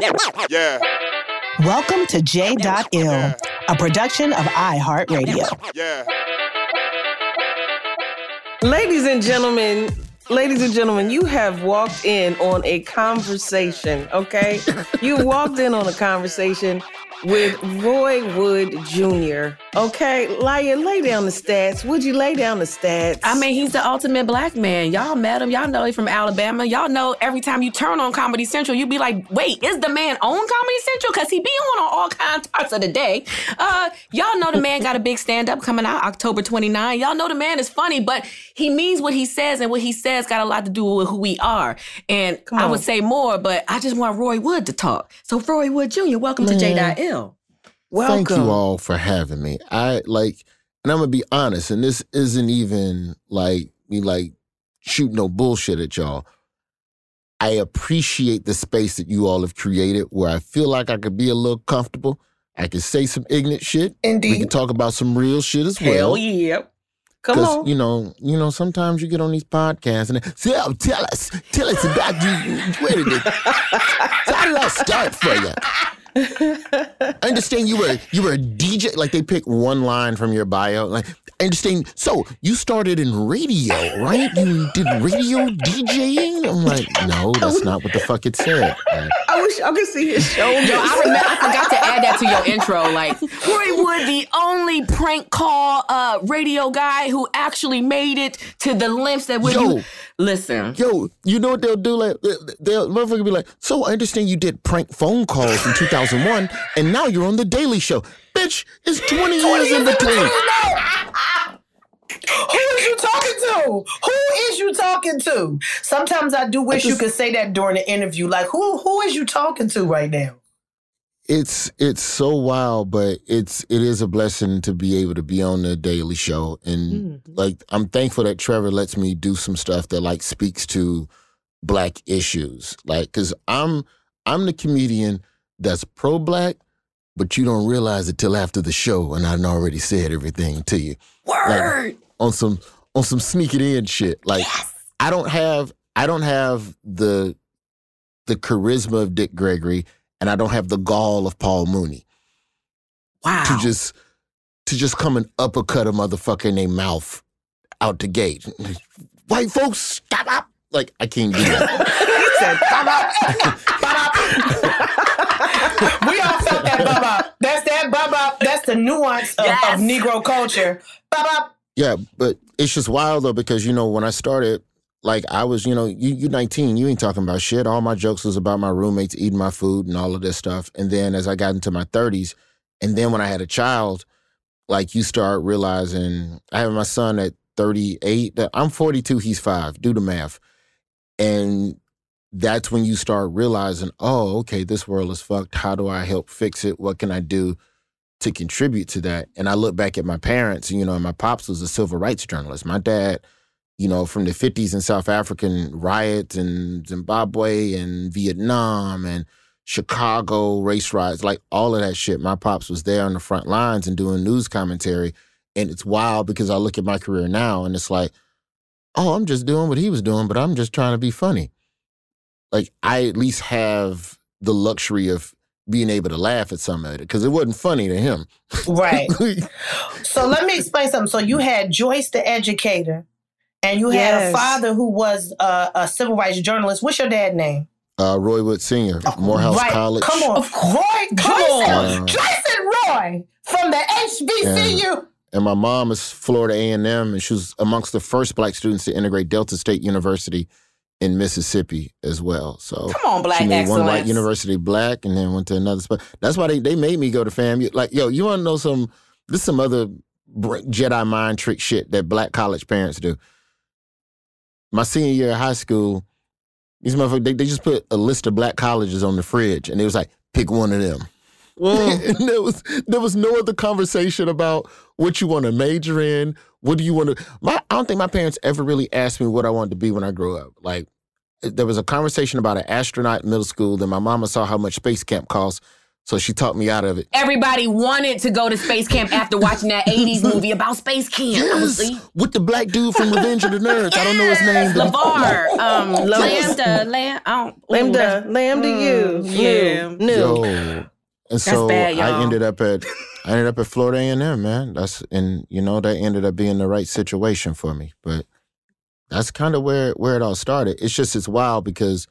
Yeah. Welcome to J.Ill, a production of iHeartRadio. Yeah. Ladies and gentlemen, ladies and gentlemen, you have walked in on a conversation, okay? you walked in on a conversation with Roy Wood Jr. Okay, Lion, lay down the stats. Would you lay down the stats? I mean, he's the ultimate black man. Y'all met him. Y'all know he's from Alabama. Y'all know every time you turn on Comedy Central, you be like, wait, is the man on Comedy Central? Because he be on on all kinds parts of the day. Uh, y'all know the man got a big stand-up coming out October 29. Y'all know the man is funny, but he means what he says, and what he says got a lot to do with who we are. And I would say more, but I just want Roy Wood to talk. So Roy Wood Jr., welcome to J.Ill. Thank you all for having me. I like, and I'm gonna be honest, and this isn't even like me like shoot no bullshit at y'all. I appreciate the space that you all have created where I feel like I could be a little comfortable. I can say some ignorant shit. Indeed. We can talk about some real shit as well. Hell yeah. Come on. You know, you know, sometimes you get on these podcasts and they say, oh, tell us, tell us about you. Where did it? How did I start for you? I understand you were you were a DJ. Like they pick one line from your bio. Like I understand. So you started in radio, right? You did radio DJing. I'm like, no, that's not what the fuck it said. man. I wish I could see his shoulders. Yo, I, remember, I forgot to add that to your intro. Like Roy Wood, the only prank call uh, radio guy who actually made it to the lengths that when Yo. you listen. Yo, you know what they'll do? Like they'll motherfucker be like, so I understand you did prank phone calls in 2001, and now you're on the Daily Show. Bitch, it's 20, years in between. Who is you talking to? Who is you talking to? Sometimes I do wish you could say that during the interview. Like, who who is you talking to right now? It's it's so wild, but it's it is a blessing to be able to be on the Daily Show, and mm-hmm. like I'm thankful that Trevor lets me do some stuff that like speaks to black issues, like because I'm I'm the comedian that's pro black, but you don't realize it till after the show, and I've already said everything to you. Word! on some on some sneak it in shit. Like I don't have I don't have the the charisma of Dick Gregory, and I don't have the gall of Paul Mooney. Wow. To just to just come and uppercut a motherfucker in their mouth out the gate. White folks, stop up. Like I can't do that. he said, "Bop up, bop up." we all felt that bop up. That's that bop up. That's the nuance of, of Negro culture. Bop up. Yeah, but it's just wild though because you know when I started, like I was, you know, you you 19, you ain't talking about shit. All my jokes was about my roommates eating my food and all of this stuff. And then as I got into my 30s, and then when I had a child, like you start realizing I have my son at 38. I'm 42, he's five. Do the math. And that's when you start realizing, oh, okay, this world is fucked. How do I help fix it? What can I do to contribute to that? And I look back at my parents, you know, my pops was a civil rights journalist. My dad, you know, from the 50s and South African riots and Zimbabwe and Vietnam and Chicago race riots, like all of that shit. My pops was there on the front lines and doing news commentary. And it's wild because I look at my career now and it's like, oh, I'm just doing what he was doing, but I'm just trying to be funny. Like I at least have the luxury of being able to laugh at some of it because it wasn't funny to him. Right. so let me explain something. So you had Joyce the educator, and you had Yes. a father who was a, a civil rights journalist. What's your dad name? Uh, Roy Wood Sr., Morehouse right. College. Come on, of Roy. Come Joyce, on. Jason Roy from the HBCU. And my mom is Florida A&M, and she was amongst the first black students to integrate Delta State University in Mississippi as well. So Come on, black she made one white university black, and then went to another spot. That's why they, they made me go to FAMU. Like, yo, you want to know some? This some other Jedi mind trick shit that black college parents do. My senior year of high school, these motherfuckers they, they just put a list of black colleges on the fridge, and it was like pick one of them. and there was there was no other conversation about what you want to major in. What do you want to? My I don't think my parents ever really asked me what I wanted to be when I grew up. Like there was a conversation about an astronaut in middle school. Then my mama saw how much space camp costs, so she talked me out of it. Everybody wanted to go to space camp after watching that 80s movie about space camp. Yes, Honestly. with the black dude from Revenge of the Nerds. I don't know his name. but- LeVar, um, Lambda, Lam, I don't, Lambda, that's- lambda, you, yeah. new, new. Yo. And so bad, I ended up at I ended up at Florida A and M, man. That's and you know that ended up being the right situation for me. But that's kind of where where it all started. It's just it's wild because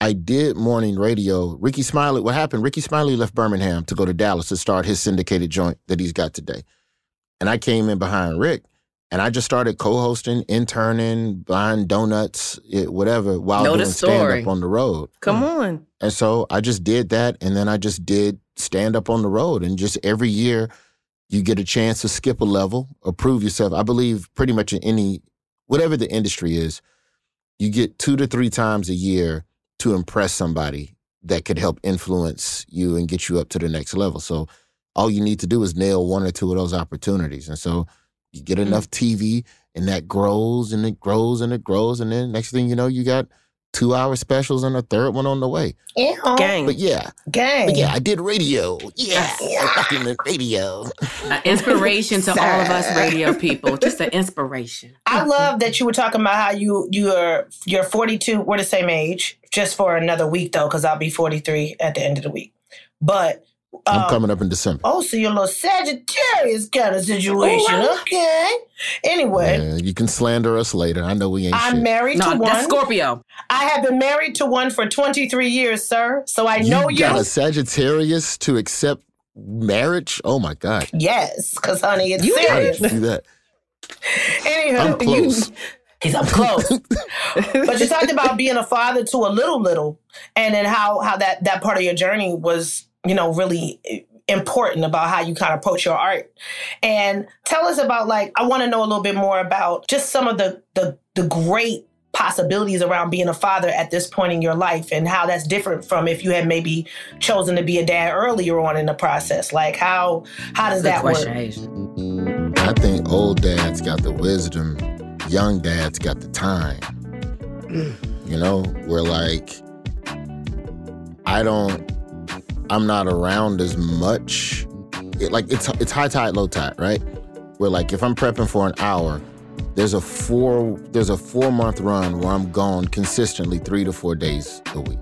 I did morning radio. Rickey Smiley, what happened? Rickey Smiley left Birmingham to go to Dallas to start his syndicated joint that he's got today. And I came in behind Rick and I just started co-hosting, interning, buying donuts, it, whatever, while Know doing stand up on the road. Come mm. on. And so I just did that. And then I just did stand up on the road. And just every year, you get a chance to skip a level or prove yourself. I believe pretty much in any, whatever the industry is, you get two to three times a year to impress somebody that could help influence you and get you up to the next level. So all you need to do is nail one or two of those opportunities. And so you get mm. enough TV and that grows and it grows and it grows. And then next thing you know, you got two hour specials and a third one on the way. Yeah. Gang. But yeah, Gang. but yeah, I did radio. Yeah, fucking the radio. An inspiration to all of us radio people. Just an inspiration. I love that you were talking about how you you're you're 42. We're the same age, just for another week though, because I'll be 43 at the end of the week. But I'm um, coming up in December. oh, so you're a little Sagittarius kind of situation. Okay. Anyway, Yeah, you can slander us later. I know we ain't I'm shit. married No, to that's one. Scorpio. I have been married to one for 23 years, sir. So I know you you. got a Sagittarius to accept marriage? Oh my God. Yes, because honey, it's You serious. did you do that? Anywho, I'm close. He's up close. but you talked about being a father to a little little, and then how how that that part of your journey was, you know, really eh, important about how you kind of approach your art. And tell us about like I want to know a little bit more about just some of the the the great possibilities around being a father at this point in your life and how that's different from if you had maybe chosen to be a dad earlier on in the process like how how does that question, work Asia. I think old dads got the wisdom, young dads got the time. Mm. You know, we're like, I don't, I'm not around as much. It, like it's it's high tide, low tide, right? Where like if I'm prepping for an hour, there's a four there's a four month run where I'm gone consistently three to four days a week,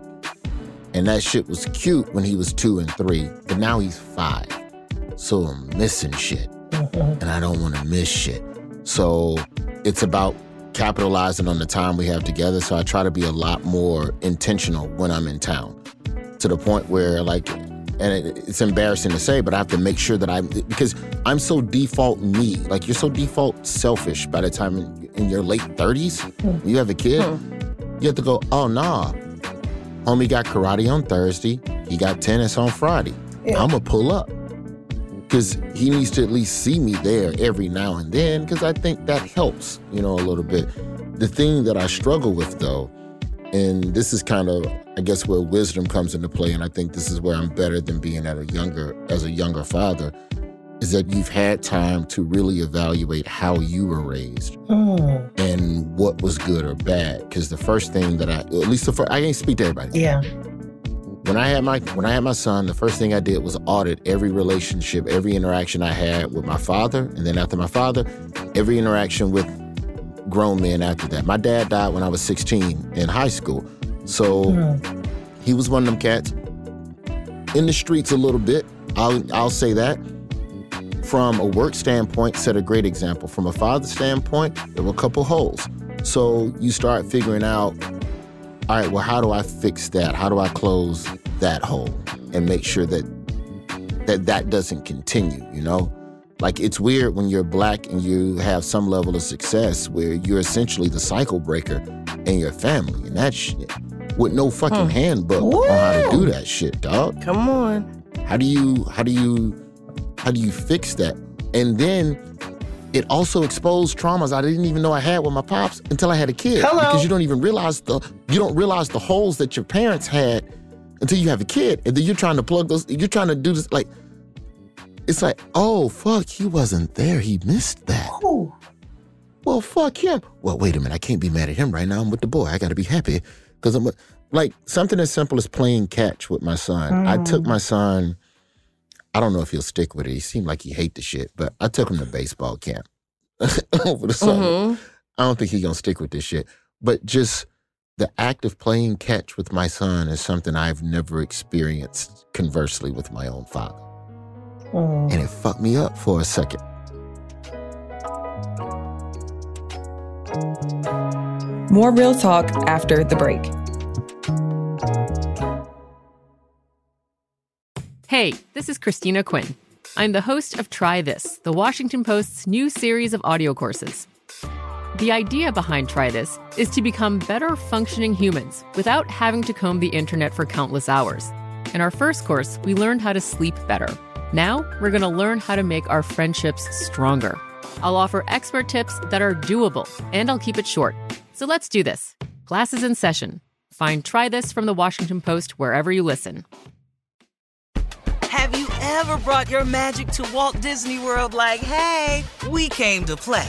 and that shit was cute when he was two and three, but now he's five, so I'm missing shit mm-hmm. and I don't want to miss shit. So it's about capitalizing on the time we have together. So I try to be a lot more intentional when I'm in town to the point where, like, and it, it's embarrassing to say, but I have to make sure that I'm because I'm so default me. Like, you're so default selfish by the time in your late 30s, hmm. you have a kid, hmm. you have to go, oh, nah. Homie got karate on Thursday. He got tennis on Friday. I'm going to pull up. Because he needs to at least see me there every now and then, because I think that helps, you know, a little bit. The thing that I struggle with, though, and this is kind of, I guess, where wisdom comes into play, and I think this is where I'm better than being at a younger, as a younger father, is that you've had time to really evaluate how you were raised hmm. and what was good or bad. Because the first thing that I, at least the first, I can't speak to everybody. Yeah. When I had my when I had my son, the first thing I did was audit every relationship, every interaction I had with my father, and then after my father, every interaction with grown men after that. My dad died when I was 16 in high school. So he was one of them cats in the streets a little bit. I'll I'll say that. From a work standpoint, set a great example. From a father standpoint, there were a couple holes. So you start figuring out, all right, well, how do I fix that? How do I close that hole and make sure that that that doesn't continue, you know? Like it's weird when you're black and you have some level of success where you're essentially the cycle breaker in your family and that shit with no fucking hmm. handbook on how to do that shit, dog. Come on. How do you how do you how do you fix that? And then it also exposed traumas I didn't even know I had with my pops until I had a kid. Hello. Because you don't even realize the you don't realize the holes that your parents had until you have a kid. And then you're trying to plug those you're trying to do this like it's like, oh fuck, he wasn't there. He missed that. Ooh. Well, fuck him. Well, wait a minute. I can't be mad at him right now. I'm with the boy. I got to be happy because I'm like something as simple as playing catch with my son. I took mm. my son. I don't know if he'll stick with it. He seemed like he hate the shit, but I took him to baseball camp over the summer. Mm-hmm. I don't think he's gonna stick with this shit. But just the act of playing catch with my son is something I've never experienced. Conversely, with my own father, Mm. and it fucked me up for a second. More real talk after the break. Hey, this is Christina Quinn. I'm the host of Try This, the Washington Post's new series of audio courses. The idea behind Try This is to become better functioning humans without having to comb the internet for countless hours. In our first course, we learned how to sleep better. Now, we're going to learn how to make our friendships stronger. I'll offer expert tips that are doable, and I'll keep it short. So let's do this. Class is in session. Find Try This from the Washington Post wherever you listen. Have you ever brought your magic to Walt Disney World like, hey, we came to play?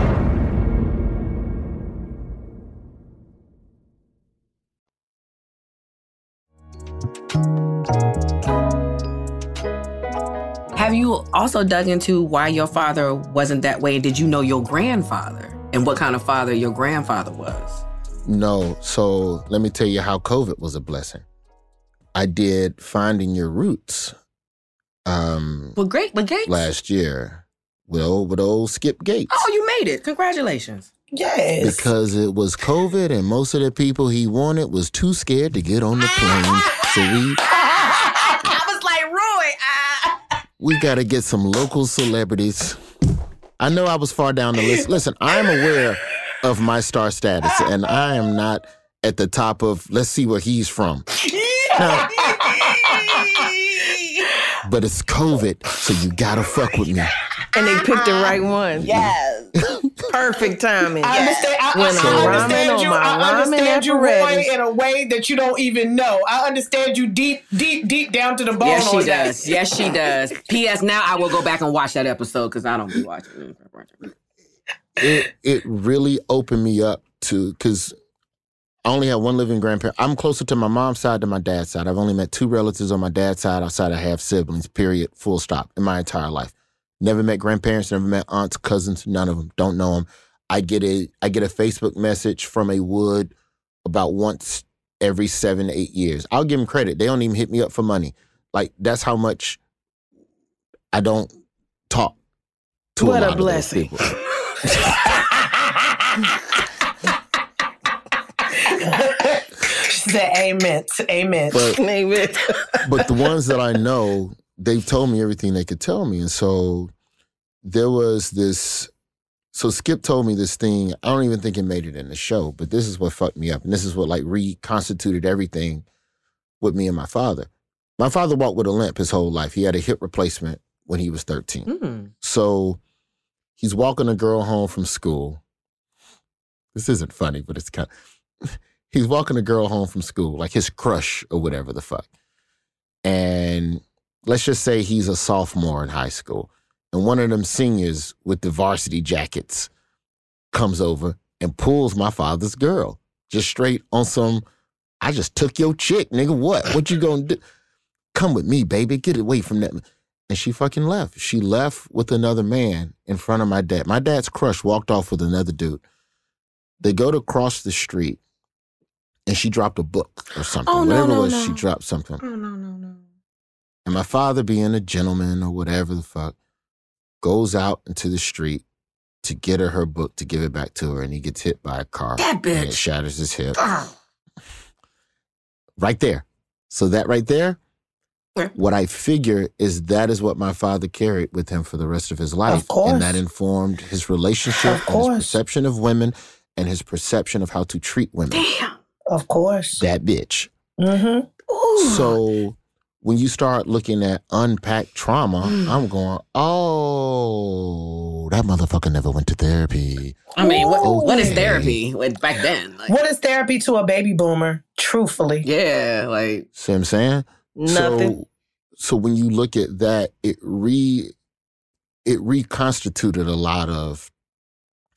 Have you also dug into why your father wasn't that way? Did you know your grandfather and what kind of father your grandfather was? No. So let me tell you how COVID was a blessing. I did Finding Your Roots. Um, well, great, but Gates. Last year with old, with old Skip Gates. Oh, you made it. Congratulations. Yes. Because it was COVID and most of the people he wanted was too scared to get on the plane. So we I was like, Roy. ah. we gotta get some local celebrities. I know I was far down the list. Listen, I'm aware of my star status, and I am not at the top of let's see where he's from. Now, but it's COVID, so you gotta fuck with me. And they picked the right one. Yes. Perfect timing. I understand. I, When I I'm understand you. I understand you, Roy, in a way that you don't even know. I understand you deep, deep, deep down to the bone. Yes, she on that. does. Yes, she does. P.S. Now I will go back and watch that episode because I don't be watching it. It it really opened me up to because I only have one living grandparent. I'm closer to my mom's side than my dad's side. I've only met two relatives on my dad's side outside of half siblings. Period. Full stop. In my entire life, never met grandparents. Never met aunts, cousins. None of them. Don't know them. I get a I get a Facebook message from a wood about once every seven to eight years. I'll give them credit. They don't even hit me up for money. Like that's how much I don't talk to What a a lot of those blessing. people. She said, "Amen, amen." But- Amen. but the ones that I know, they've told me everything they could tell me. And so there was this. So Skip told me this thing. I don't even think it made it in the show, but this is what fucked me up. And this is what like reconstituted everything with me and my father. My father walked with a limp his whole life. He had a hip replacement when he was 13. Mm. So he's walking a girl home from school. This isn't funny, but it's kind of. He's walking a girl home from school, like his crush or whatever the fuck. And let's just say he's a sophomore in high school. And one of them seniors with the varsity jackets comes over and pulls my father's girl. Just straight on some, I just took your chick, nigga. What? What you gonna do? Come with me, baby. Get away from that. And she fucking left. She left with another man in front of my dad. My dad's crush walked off with another dude. They go to cross the street and she dropped a book or something. Oh, no, Whatever no, it was, no. she dropped something. Oh no no no. And my father, being a gentleman or whatever the fuck, goes out into the street to get her her book to give it back to her, and he gets hit by a car. That And it bitch. shatters his hip. Right there. So that right there, Yeah. what I figure is that is what my father carried with him for the rest of his life. course. And that informed his relationship Of and his perception of women and his perception of how to treat women. Damn. Of course. That bitch. Mm-hmm. Ooh. So when you start looking at unpacked trauma, Mm. I'm going, oh, that motherfucker never went to therapy. I mean, what, what is therapy back then? Like, What is therapy to a baby boomer? Truthfully. yeah, like See what I'm saying? Nothing. So, so when you look at that, it re it reconstituted a lot of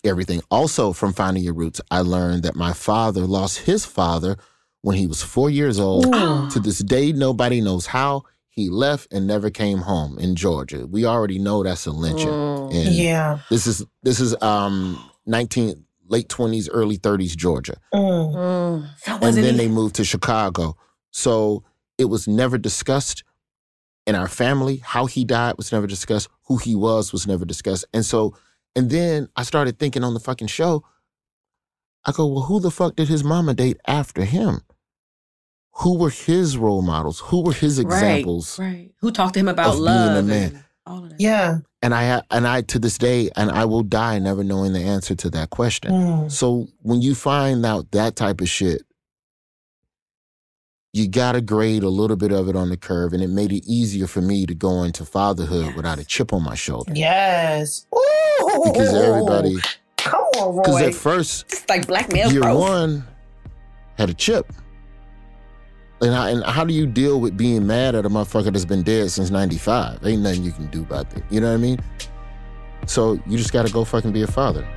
everything. Also, from finding your roots, I learned that my father lost his father when he was four years old. Ooh. To this day, nobody knows how he left and never came home in Georgia. We already know that's a lynching. Mm. And Yeah. this is this is um 19 late 20s, early 30s Georgia. Mm. Mm. And then he- they moved to Chicago. So it was never discussed in our family. How he died was never discussed. Who he was was never discussed. And so, and then I started thinking on the fucking show, I go, well, who the fuck did his mama date after him? Who were his role models? Who were his examples? Right, right. Who talked to him about of being a love? man. and all of that. Yeah. And I and I to this day, and I will die never knowing the answer to that question. Mm. So when you find out that type of shit, you gotta grade a little bit of it on the curve, and it made it easier for me to go into fatherhood Yes. without a chip on my shoulder. Yes. Ooh. Because everybody, Come on, because at first, It's like black male year growth. one had a chip. And, how, and how do you deal with being mad at a motherfucker that's been dead since 95? Ain't nothing you can do about that. You know what I mean? So you just gotta go fucking be a father.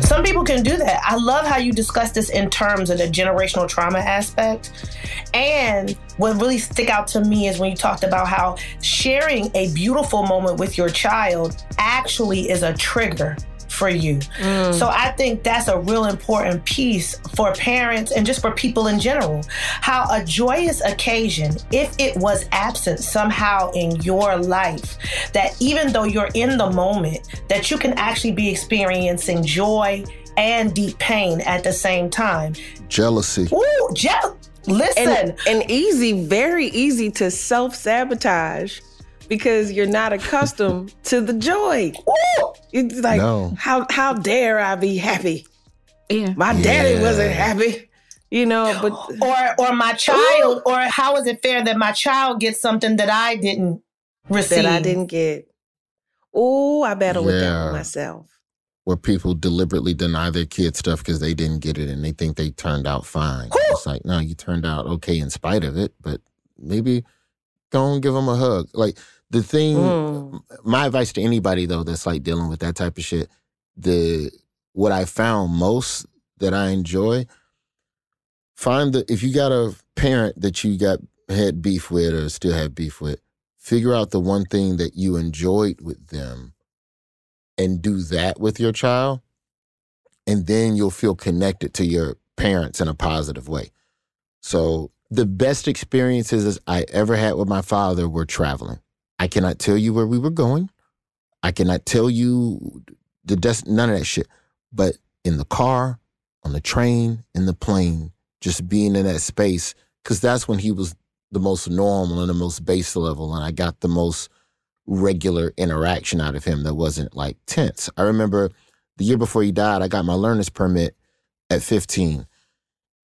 Some people can do that. I love how you discuss this in terms of the generational trauma aspect and what really stick out to me is when you talked about how sharing a beautiful moment with your child actually is a trigger for you. Mm. So I think that's a real important piece for parents and just for people in general. How a joyous occasion, if it was absent somehow in your life, that even though you're in the moment, that you can actually be experiencing joy and deep pain at the same time. Jealousy. Ooh, je- listen. And, and easy, very easy to self sabotage because you're not accustomed to the joy. It's like, No. how how dare I be happy? Yeah. My daddy Yeah. wasn't happy. You know, but or or my child, or how is it fair that my child gets something that I didn't receive? that I didn't get. Oh, I battle with that myself. Where people deliberately deny their kids stuff because they didn't get it and they think they turned out fine. It's like, no, you turned out okay in spite of it, but maybe go and give them a hug. Like the thing, Mm. my advice to anybody though that's like dealing with that type of shit, the what I found most that I enjoy, find the if you got a parent that you got had beef with or still have beef with, figure out the one thing that you enjoyed with them and do that with your child. And then you'll feel connected to your parents in a positive way. So the best experiences I ever had with my father were traveling. I cannot tell you where we were going. I cannot tell you the des- none of that shit. But in the car, on the train, in the plane, just being in that space, because that's when he was the most normal and the most base level, and I got the most regular interaction out of him that wasn't like tense. I remember the year before he died, I got my learner's permit at 15.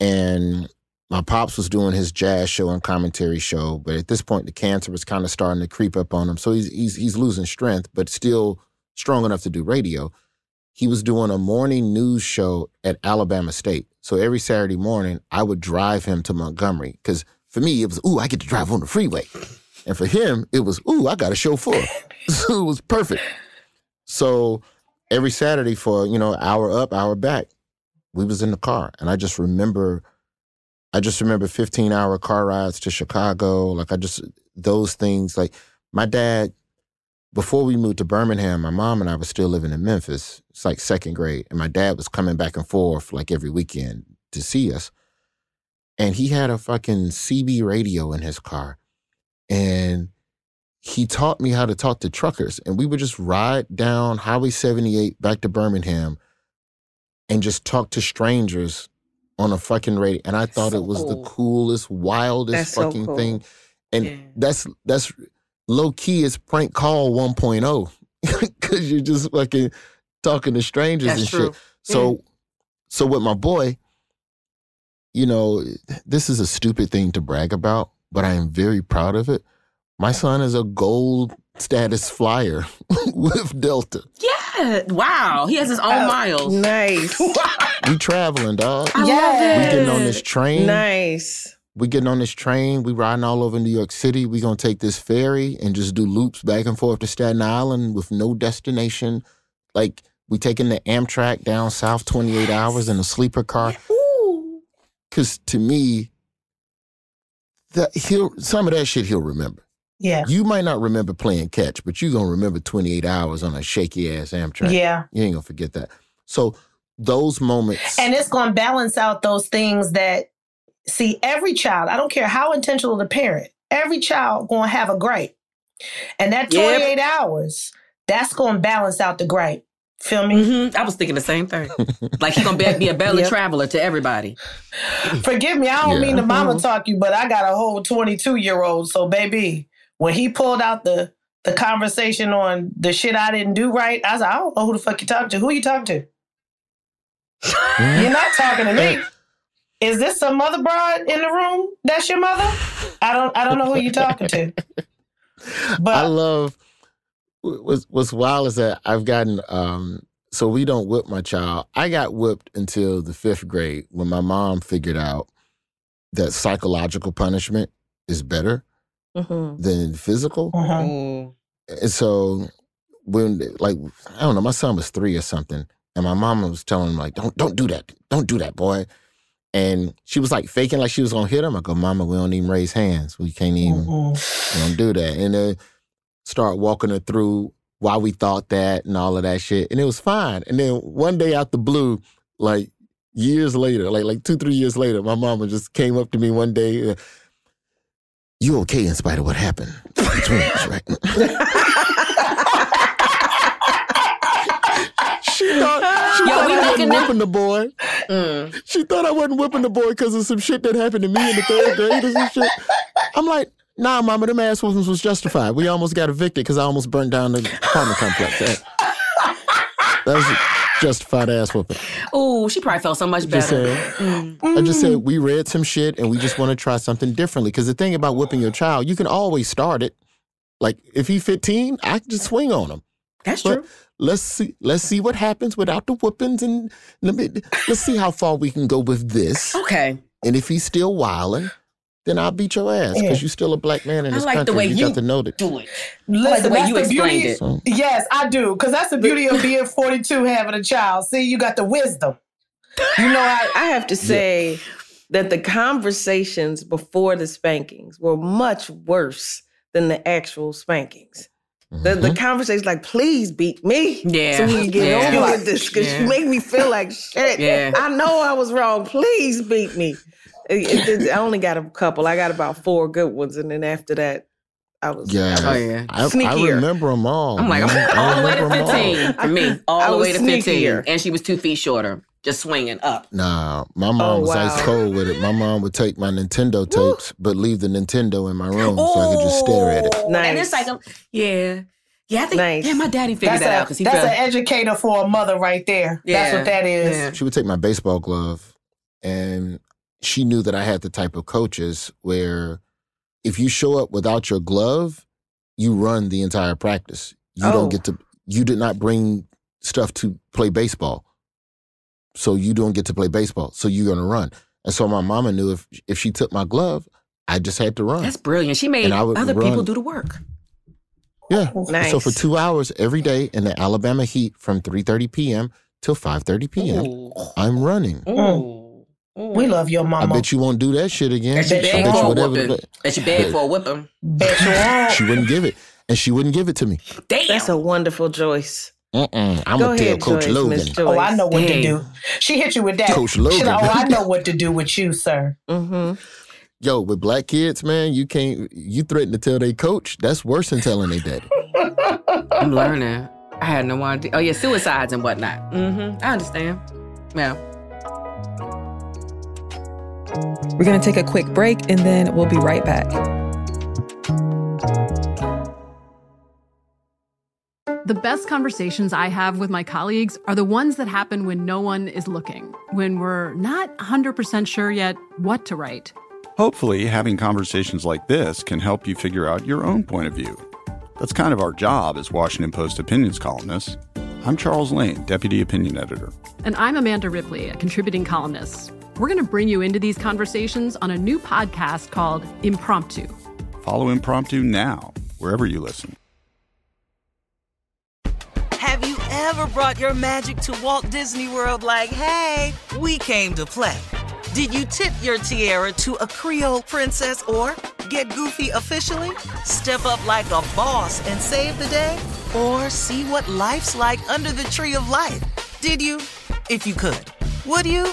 And my pops was doing his jazz show and commentary show, but at this point the cancer was kind of starting to creep up on him. So he's he's he's losing strength, but still strong enough to do radio. He was doing a morning news show at Alabama State. So every Saturday morning, I would drive him to Montgomery because for me it was, ooh, I get to drive on the freeway. And for him, it was, ooh, I got a chauffeur. so it was perfect. So every Saturday for, you know, hour up, hour back, we was in the car. And I just remember, I just remember 15 hour car rides to Chicago. Like I just, those things, like my dad, before we moved to Birmingham, my mom and I were still living in Memphis. It's like second grade. And my dad was coming back and forth like every weekend to see us. And he had a fucking CB radio in his car. And he taught me how to talk to truckers. And we would just ride down Highway 78 back to Birmingham and just talk to strangers on a fucking radio. And I thought it was the coolest, wildest That's so fucking cool. thing. And that's that's low key is prank call 1.0. Cause you're just fucking talking to strangers That's and true. shit. So so with my boy, you know, this is a stupid thing to brag about, but I am very proud of it. My son is a gold status flyer with Delta. Yeah. Wow. He has his own oh, miles. Nice. We traveling, dog. I We getting on this train. Nice. We getting on this train. We riding all over New York City. We gonna take this ferry and just do loops back and forth to Staten Island with no destination. Like we taking the Amtrak down south 28 hours in a sleeper car. Ooh. Cause to me, that he'll some of that shit he'll remember. Yeah. You might not remember playing catch, but you're gonna remember 28 hours on a shaky ass Amtrak. Yeah. You ain't gonna forget that. So those moments And it's going to balance out those things that, see, every child, I don't care how intentional the parent, every child going to have a gripe. And that Yep. 28 hours, that's going to balance out the gripe. Feel me? Mhm. I was thinking the same thing. Like he gonna be, be a belly Yep. traveler to everybody. Forgive me, I don't Yeah. mean to mama Mhm. talk you, but I got a whole 22 year old. So, baby, when he pulled out the the conversation on the shit I didn't do right, I was like, I don't know who the fuck you talking to. Who you talking to? You're not talking to me. Is this some mother broad in the room? That's your mother? I don't I don't know who you talking to. But I love what's what's wild is that I've gotten um so we don't whip my child. I got whipped until the fifth grade when my mom figured out that psychological punishment is better Mm-hmm. than physical. Mm. And so when like I don't know, my son was three or something, and my mom was telling him like, "Don't don't do that, don't do that, boy." And she was like faking like she was gonna hit him. I go, Mama, we don't even raise hands. We can't even we don't do that. And then start walking her through why we thought that and all of that shit. And it was fine. And then one day out the blue, like years later, like like two, three years later, my mama just came up to me one day. You okay in spite of what happened between us, right? she thought, she Yo, thought I wasn't that- whipping the boy. Mm. She thought I wasn't whipping the boy because of some shit that happened to me in the third grade or some shit. I'm like, nah, mama, them ass whoopings was justified. We almost got evicted because I almost burned down the apartment complex. That, that was a justified ass whooping. Oh, she probably felt so much Just better. saying. Mm. I just said mm. we read some shit and we just want to try something differently. Because the thing about whipping your child, you can always start it. Like if he's 15, I can just swing on him. That's But true. Let's see. Let's see what happens without the whoopings, and let me, let's see how far we can go with this. Okay. And if he's still wilding, then I'll beat your ass because Yeah. you're still a black man in I this like the country. way you, you got to know that. Do it. Listen, the way that's you the explained beauty. it. So- Yes, I do, because that's the beauty of being 42 having a child. See, you got the wisdom. You know, I, I have to say that the conversations before the spankings were much worse than the actual spankings. The, the mm-hmm. conversations like, please beat me. Yeah. So we can get Yeah. over with this because Yeah. you make me feel like shit. Yeah. I know I was wrong. Please beat me. It- it- I only got a couple. I got about four good ones. And then after that, I was, Yeah, I was Oh, yeah. I, I sneakier. remember them all. I'm like, man. I'm I all the way to remember 'em all. 15 for me. All the way to 15. sneakier. And she was two feet shorter, just swinging up. Nah, my mom Oh, was ice cold with it. My mom would take my Nintendo tapes, but leave the Nintendo in my room so I could just stare at it. Nice. And it's like, a, yeah. Yeah, I think, Nice. yeah, my daddy figured That's, that out because he that's felt, an educator for a mother right there. That's what that is. Yeah. She would take my baseball glove, and she knew that I had the type of coaches where if you show up without your glove, you run the entire practice. You Oh. don't get to. You did not bring stuff to play baseball, so you don't get to play baseball. So you're gonna run. And so my mama knew if if she took my glove, I just had to run. that's brilliant. She made And I would other run- people do the work. Yeah. Oh, nice. So for two hours every day in the Alabama heat from 3:30 p.m. till 5:30 p.m. Ooh. I'm running. Ooh. We love your mama. I bet you won't do that shit again. That you I beg bet for a whatever. whooping. That you for a whipping. Bet you won't. She wouldn't give it, and she wouldn't give it to me. Damn. That's a wonderful choice. Mm-mm. I'm Go gonna tell ahead, Coach Joyce, Logan. Joyce. Oh, I know what to do. She hit you with that. Coach She Logan. like, oh, I know what to do with you, sir. Mm-hmm. Yo, with black kids, man, you can't. You threaten to tell their coach. That's worse than telling their daddy. I'm learning. I had no idea. Oh, yeah, suicides and whatnot. Mm-hmm. I understand. Yeah. We're going to take a quick break and then we'll be right back. The best conversations I have with my colleagues are the ones that happen when no one is looking, when we're not 100% sure yet what to write. Hopefully, having conversations like this can help you figure out your own point of view. That's kind of our job as Washington Post opinions columnists. I'm Charles Lane, Deputy Opinion Editor. And I'm Amanda Ripley, a contributing columnist. We're going to bring you into these conversations on a new podcast called Impromptu. Follow Impromptu now, wherever you listen. Have you ever brought your magic to Walt Disney World like, hey, we came to play? Did you tip your tiara to a Creole princess or get goofy officially? Step up like a boss and save the day? Or see what life's like under the tree of life? Did you? If you could. Would you?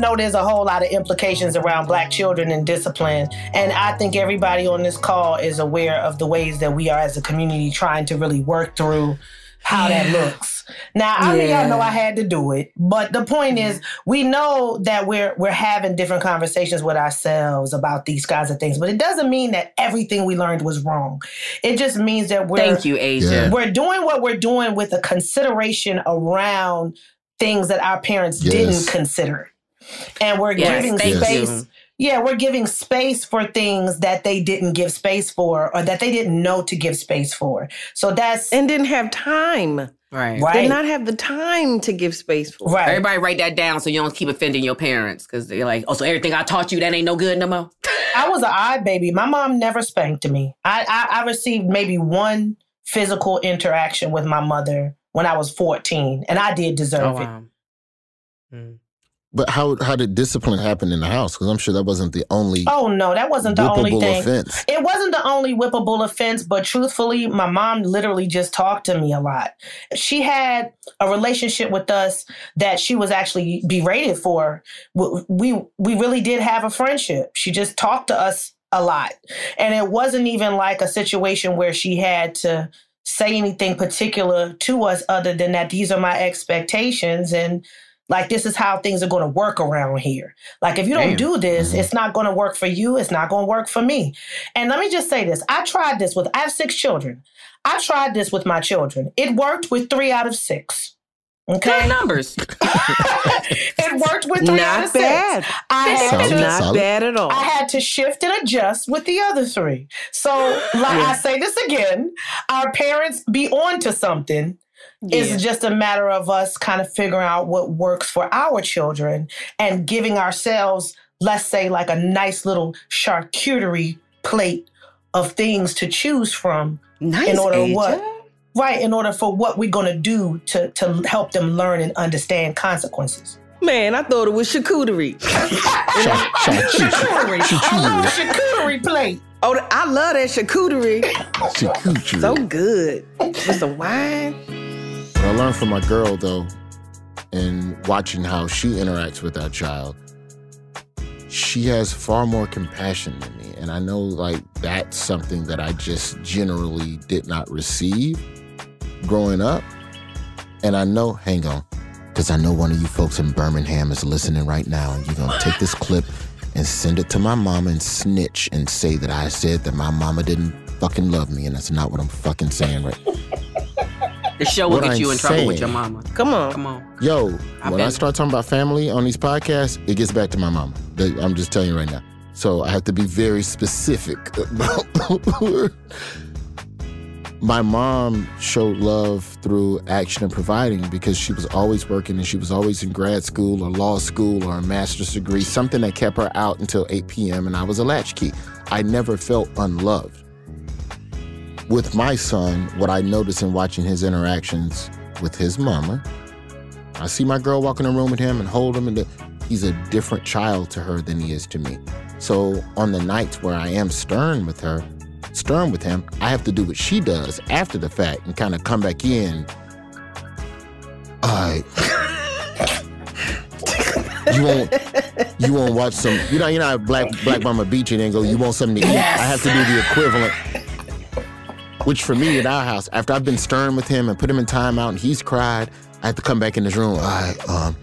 Know there's a whole lot of implications around black children and discipline. And I think everybody on this call is aware of the ways that we are as a community trying to really work through how that looks. Now, I mean, y'all know I had to do it, but the point is, we know that we're we're having different conversations with ourselves about these kinds of things, but it doesn't mean that everything we learned was wrong. It just means that we're Thank you, Asia. Yeah. We're doing what we're doing with a consideration around things that our parents Yes. didn't consider, and we're Yes, giving space. you. Yeah, we're giving space for things that they didn't give space for or that they didn't know to give space for. So that's and didn't have time. Right. Right. Did not have the time to give space for. Right. Everybody write that down so you don't keep offending your parents because they're like, oh, so everything I taught you that ain't no good no more. I was an odd baby. My mom never spanked me. I, I I received maybe one physical interaction with my mother when I was 14, and I did deserve Oh, it. wow. Mm. But how how did discipline happen in the house? Because I'm sure that wasn't the only Oh no, that wasn't the only thing. offense. It wasn't the only whippable offense, but truthfully, my mom literally just talked to me a lot. She had a relationship with us that she was actually berated for. We we really did have a friendship. She just talked to us a lot, and it wasn't even like a situation where she had to say anything particular to us other than that these are my expectations and like this is how things are going to work around here like if you don't Damn. do this mm-hmm. it's not going to work for you it's not going to work for me and let me just say this i tried this with i have six children i tried this with my children it worked with three out of six okay Good numbers. it worked with three out of Not bad. six i had Solid, to Not solid. bad at all. I had to shift and adjust with the other three. So, like I say this again, our parents be on to something. Yeah. It's just a matter of us kind of figuring out what works for our children and giving ourselves, let's say, like a nice little charcuterie plate of things to choose from Nice. in order Asia. what right in order for what we're going to do to to help them learn and understand consequences. Man, I thought it was charcuterie. Cha- cha- Charcuterie, cha- a little charcuterie plate. Oh, I love that charcuterie. charcuterie. So good. With some wine. I learned from my girl though, and watching how she interacts with our child, she has far more compassion than me. And I know like that's something that I just generally did not receive growing up. And I know, hang on, because I know one of you folks in Birmingham is listening right now, and you're gonna take this clip and send it to my mama and snitch and say that I said that my mama didn't fucking love me, and that's not what I'm fucking saying right The show will What get I'm you in trouble with saying- your mama. Come on. Come on. Yo, I've when I start talking about family on these podcasts, it gets back to my mama. I'm just telling you right now. So I have to be very specific about. my mom showed love through action and providing because she was always working and she was always in grad school or law school or a master's degree, something that kept her out until 8 p.m. and I was a latchkey. I never felt unloved. With my son, what I notice in watching his interactions with his mama, I see my girl walk in the room with him and hold him, and the, he's a different child to her than he is to me. So on the nights where I am stern with her, stern with him, I have to do what she does after the fact and kind of come back in. Right. you won't you won't watch some, you know, you know, how Black Black Mama Beach and then go, you want something to eat. Yes. I have to do the equivalent. Which for me at our house, after I've been stern with him and put him in timeout and he's cried, I have to come back in his room. All right, um,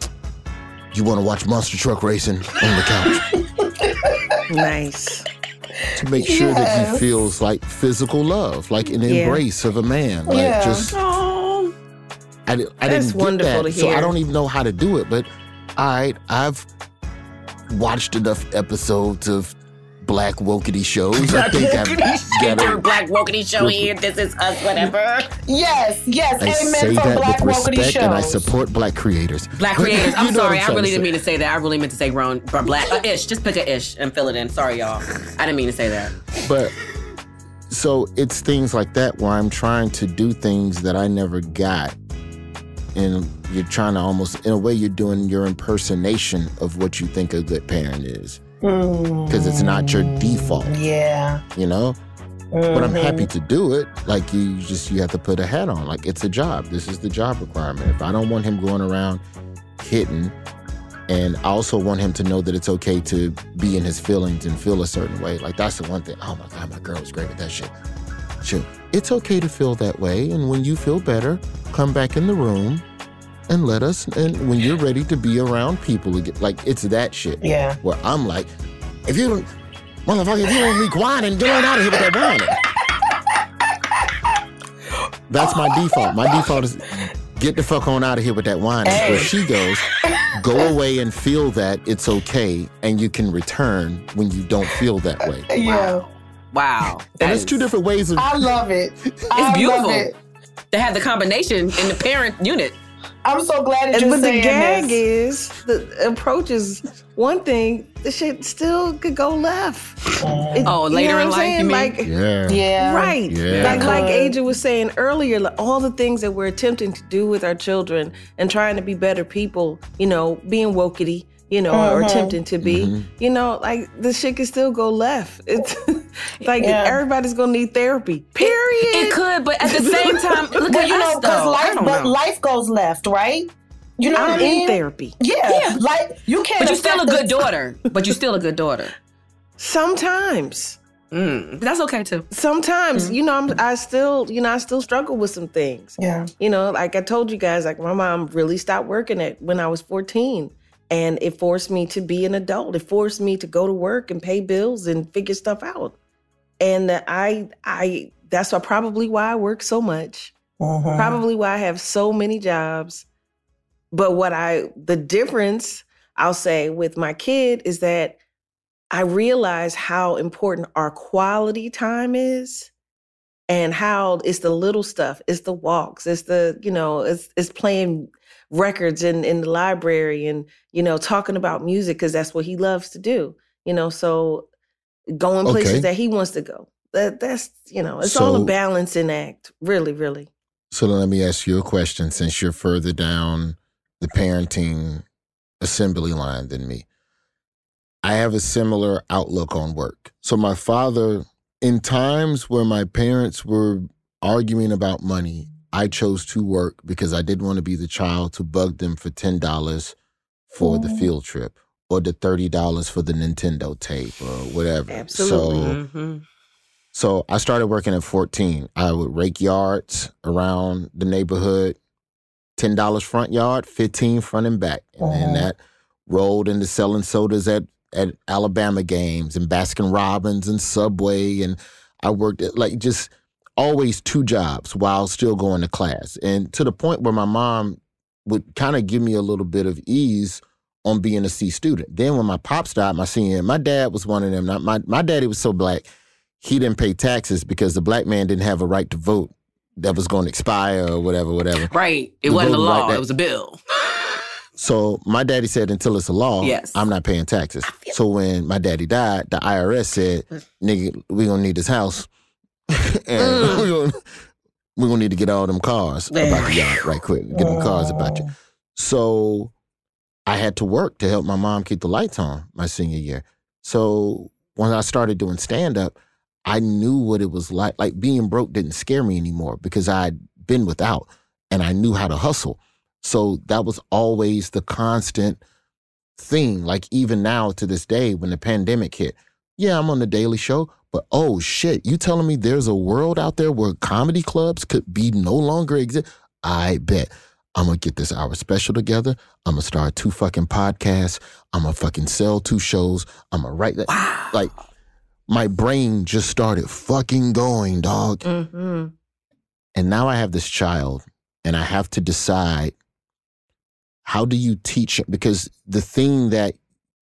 you want to watch monster truck racing on the couch Nice. to make sure that he feels like physical love, like an Yeah. embrace of a man, like Yeah. just. I, I That's didn't get wonderful that, so I don't even know how to do it. But all right, I've watched enough episodes of Black Wokety shows. I Black think I've Wokety got show. a- Black Wokety show here. This is us, whatever. Yes, yes. I Amen say from that Black with Wokety respect, and I support Black creators. Black creators. I'm you know what sorry. I really didn't mean to say that. I really meant to say grown or black. Uh, ish. Just pick a ish and fill it in. Sorry, y'all. I didn't mean to say that. But so it's things like that where I'm trying to do things that I never got. And you're trying to almost, in a way, you're doing your impersonation of what you think a good parent is. Mm. Because it's not your default, Yeah. you know? But I'm happy mm-hmm. to do it. Like you just, you have to put a hat on. Like it's a job. This is the job requirement. If I don't want him going around hitting, and I also want him to know that it's okay to be in his feelings and feel a certain way. Like that's the one thing. Oh my God, my girl is great with that shit. Shit. It's okay to feel that way. And when you feel better, come back in the room and let us and when you're ready to be around people again. Like it's that shit. Yeah. Where I'm like, if you don't motherfucker, if you don't be whining, get on out of here with that whining. That's my default. My default is get the fuck on out of here with that whining. Where she goes, go away and feel that it's okay, and you can return when you don't feel that way. Uh, yeah. Wow. And it's two different ways of. I love it. It's beautiful. Love it. To have the combination in the parent unit. I'm so glad that And you're but the gag this. is the approach is one thing. The shit still could go left. It- Oh, you later know in what I'm you saying? mean? Like, Yeah. Yeah. Right. Yeah. Like like Aja was saying earlier, like all the things that we're attempting to do with our children and trying to be better people, you know, being wokety, you know, or Mhm. attempting to be, Mhm. you know, like the shit can still go left. It's like Yeah. everybody's gonna need therapy. Period. It could, but at the same time, look Well, at you us, know, because though. I life, don't but know. life goes left, right? You know I'm what I mean? in therapy. Yeah. Yeah. Like you can't. But you're still a good the- daughter. But you're still a good daughter. Sometimes. Mm, that's okay too. Sometimes, you know, I'm, I still, you know, I still struggle with some things. Yeah. You know, like I told you guys, like my mom really stopped working at when I was 14. And it forced me to be an adult. It forced me to go to work and pay bills and figure stuff out. And I I that's why probably why I work so much. Mhm. Probably why I have so many jobs. But what I the difference I'll say with my kid is that I realize how important our quality time is and how it's the little stuff, it's the walks, it's the, you know, it's it's playing records in in the library and, you know, talking about music cuz that's what he loves to do. You know, so going places Okay. that he wants to go. That that's, you know, it's all a balancing act. Really, really. So let me ask you a question since you're further down the parenting assembly line than me. I have a similar outlook on work. So my father, in times where my parents were arguing about money, I chose to work because I didn't want to be the child to bug them for ten dollars for the field trip or the thirty dollars for the Nintendo tape or whatever. Absolutely. So Mhm. so I started working at 14. I would rake yards around the neighborhood, $10 front yard, 15 front and back. And then Mhm. that rolled into selling sodas at, at Alabama games and Baskin Robbins and Subway. And I worked at like just always two jobs while still going to class. And to the point where my mom would kind of give me a little bit of ease on being a C student. Then when my pops died, my senior, year, my dad was one of them. Not my my daddy was so black, he didn't pay taxes because the black man didn't have a right to vote that was going to expire or whatever, whatever. Right. It The wasn't a voting right law. that- it was a bill. So my daddy said until it's a law, Yes. I'm not paying taxes. So when my daddy died, the IRS said, nigga, we gonna need this house. and mm. we gonna we gonna need to get all them cars about the yard right quick. Get them cars about you. Oh. So I had to work to help my mom keep the lights on my senior year. So when I started doing stand up, I knew what it was like. Like being broke didn't scare me anymore because I'd been without and I knew how to hustle. So that was always the constant thing. Like even now to this day, when the pandemic hit, yeah, I'm on the Daily Show, but oh shit, you telling me there's a world out there where comedy clubs could be no longer exist? I bet. I'm gonna get this hour special together. I'm gonna start two fucking podcasts. I'm gonna fucking sell two shows. I'm gonna write that. Wow. Like my brain just started fucking going, dog. Mm-hmm. And now I have this child, and I have to decide how do you teach it? Because the thing that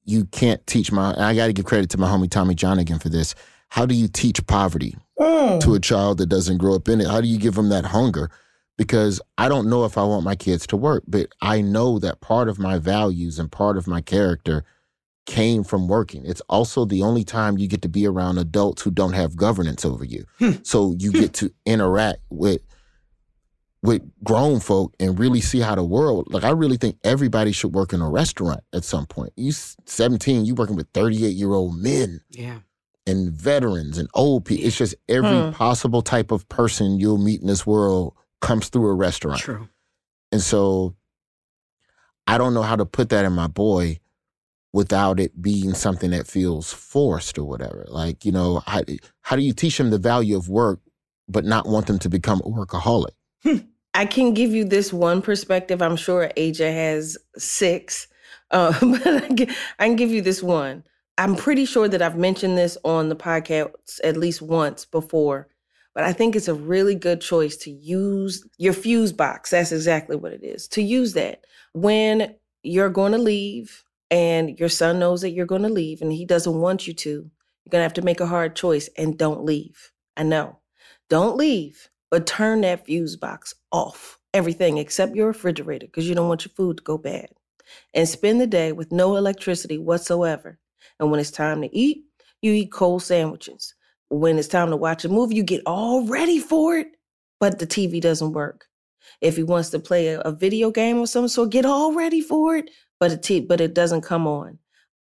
you can't teach my, I got to give credit to my homie Tommy John again for this. How do you teach poverty Mm. to a child that doesn't grow up in it? How do you give them that hunger? Because I don't know if I want my kids to work, but I know that part of my values and part of my character came from working. It's also the only time you get to be around adults who don't have governance over you. so you get to interact with with grown folk and really see how the world like I really think everybody should work in a restaurant at some point. You 17, you working with 38 year old men Yeah. and veterans and old people. It's just every Hmm. possible type of person you'll meet in this world comes through a restaurant. True. And so I don't know how to put that in my boy without it being something that feels forced or whatever. Like, you know, how, how do you teach them the value of work but not want them to become a workaholic? I can give you this one perspective. I'm sure AJ has six, uh, but I can, I can give you this one. I'm pretty sure that I've mentioned this on the podcast at least once before, but I think it's a really good choice to use your fuse box. That's exactly what it is. To use that when you're going to leave and your son knows that you're going to leave and he doesn't want you to, you're going to have to make a hard choice and don't leave. I know. Don't leave, but turn that fuse box off. Everything except your refrigerator because you don't want your food to go bad. And spend the day with no electricity whatsoever. And when it's time to eat, you eat cold sandwiches. When it's time to watch a movie, you get all ready for it, but the TV doesn't work. If he wants to play a, a video game or some sort, get all ready for it, but it t- but it doesn't come on.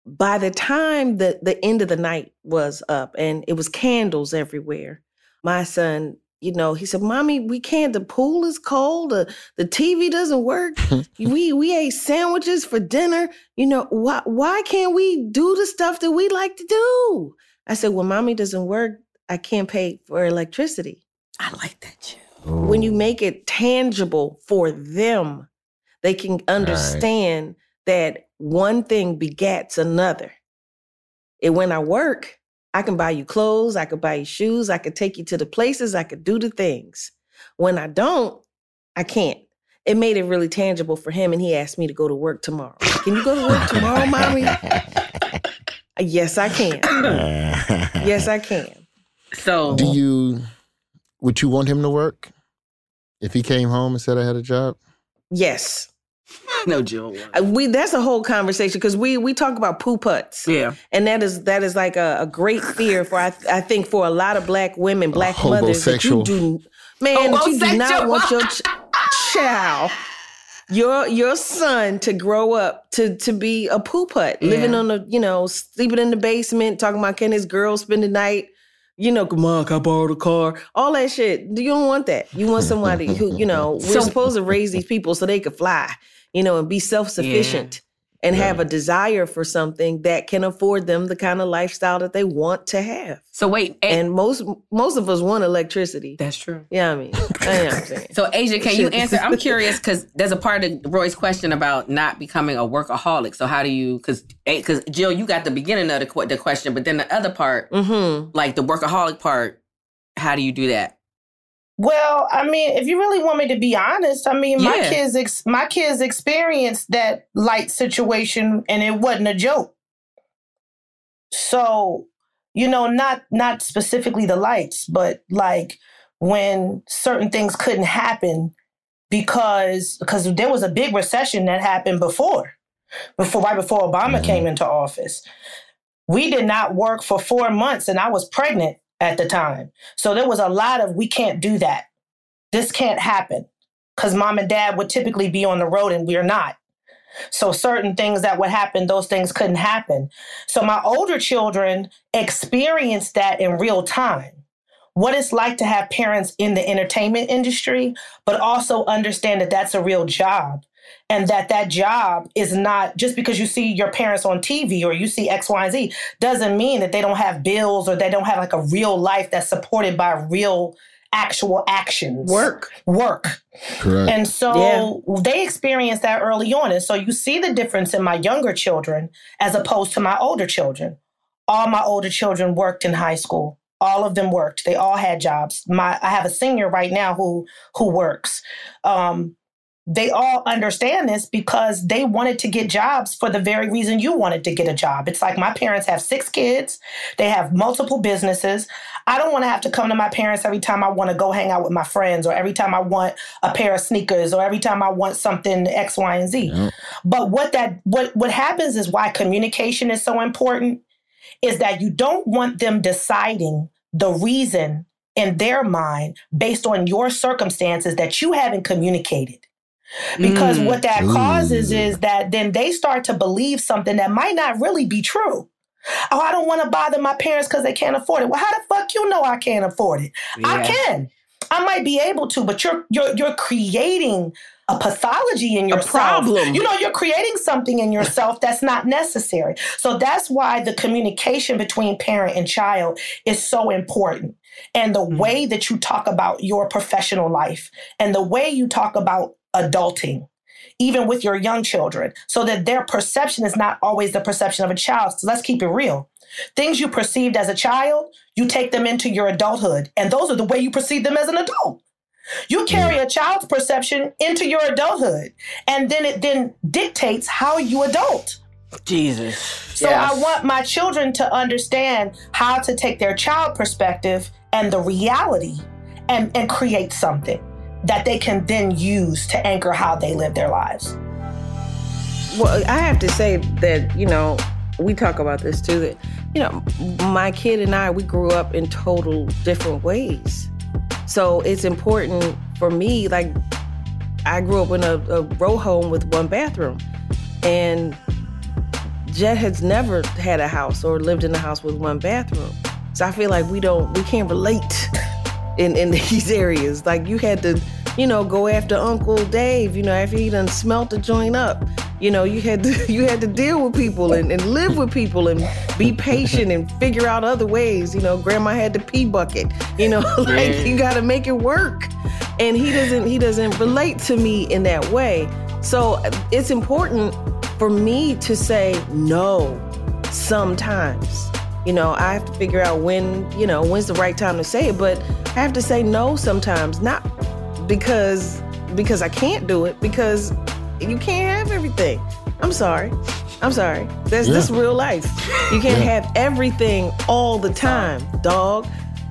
By the time the the end of the night was up and it was candles everywhere, my son, you know, he said, "Mommy, we can't. The pool is cold. Uh, the the TV doesn't work. we we ate sandwiches for dinner. You know, why why can't we do the stuff that we like to do?" I said, Well, mommy doesn't work, I can't pay for electricity." I like that. Too. When you make it tangible for them, they can understand that one thing begats another. And when I work, I can buy you clothes, I could buy you shoes, I could take you to the places, I could do the things. When I don't, I can't. It made it really tangible for him, and he asked me to go to work tomorrow. Can you go to work tomorrow, mommy? yes, I can. yes, I can. So Do you would you want him to work if he came home and said I had a job? Yes. no, Jill. Uh, We that's a whole conversation because we we talk about poo putts. Yeah. And that is that is like a, a great fear for I, I think for a lot of black women, black mothers that you homosexual. do man that you do not want your ch- child your your son to grow up to to be a poo putt, living on the you know sleeping in the basement, talking about can his girl spend the night. You know, come on, can I borrow the car? All that shit. You don't want that. You want somebody who, you know, we're So- supposed to raise these people so they could fly, you know, and be self sufficient and have a desire for something that can afford them the kind of lifestyle that they want to have. So wait, and most most of us want electricity. That's true. Yeah, I mean, I know I'm saying. So Asia, can you answer? I'm curious because there's a part of Roy's question about not becoming a workaholic. So how do you? Because because Jill, you got the beginning of the, the question, but then the other part, Mm-hmm. like the workaholic part, how do you do that? Well, I mean, if you really want me to be honest, I mean, my kids, ex- my kids experienced that light situation, and it wasn't a joke. So, you know, not not specifically the lights, but like when certain things couldn't happen because because there was a big recession that happened before, before right before Obama mm-hmm. came into office. We did not work for four months, and I was pregnant at the time. So there was a lot of we can't do that. This can't happen because mom and dad would typically be on the road and we're not. So certain things that would happen, those things couldn't happen. So my older children experienced that in real time. What it's like to have parents in the entertainment industry, but also understand that that's a real job. And that that job is not just because you see your parents on TV or you see X, Y, and Z doesn't mean that they don't have bills or they don't have like a real life that's supported by real actual actions. Work. Work. Correct. And so they experienced that early on. And so you see the difference in my younger children as opposed to my older children. All my older children worked in high school. All of them worked. They all had jobs. My I have a senior right now who who works. Um, they all understand this because they wanted to get jobs for the very reason you wanted to get a job. It's like my parents have six kids, they have multiple businesses. I don't want to have to come to my parents every time I want to go hang out with my friends or every time I want a pair of sneakers or every time I want something X, Y, and Z. But what that what what happens is why communication is so important is that you don't want them deciding the reason in their mind based on your circumstances that you haven't communicated. Because Mm. what that Ooh. causes is that then they start to believe something that might not really be true. Oh, I don't want to bother my parents because they can't afford it. Well, how the fuck you know I can't afford it? I can. I might be able to, but you're you're you're creating a pathology in yourself. problem. You know, you're creating something in yourself that's not necessary. So that's why the communication between parent and child is so important. And the way that you talk about your professional life and the way you talk about adulting, even with your young children, so that their perception is not always the perception of a child. So let's keep it real. Things you perceived as a child, you take them into your adulthood, and those are the way you perceive them as an adult. You mm. carry a child's perception into your adulthood, and then it then dictates how you adult. Jesus. So I want my children to understand how to take their child perspective and the reality and, and create something that they can then use to anchor how they live their lives. Well, I have to say that, you know, we talk about this too that, you know, my kid and I, we grew up in total different ways. So it's important for me, like, I grew up in a, a row home with one bathroom. And Jet has never had a house or lived in a house with one bathroom. So I feel like we don't, we can't relate in, in these areas. Like you had to, you know, go after Uncle Dave, you know, after he done smelt the joint up. You know, you had to you had to deal with people and, and live with people and be patient and figure out other ways. You know, grandma had the pee bucket. You know, like Yeah. you gotta make it work. And he doesn't he doesn't relate to me in that way. So it's important for me to say no sometimes. You know, I have to figure out when, you know, when's the right time to say it, but I have to say no sometimes, not because because I can't do it, because you can't have everything. I'm sorry. I'm sorry. That's this real life. You can't Yeah. have everything all the time, dog.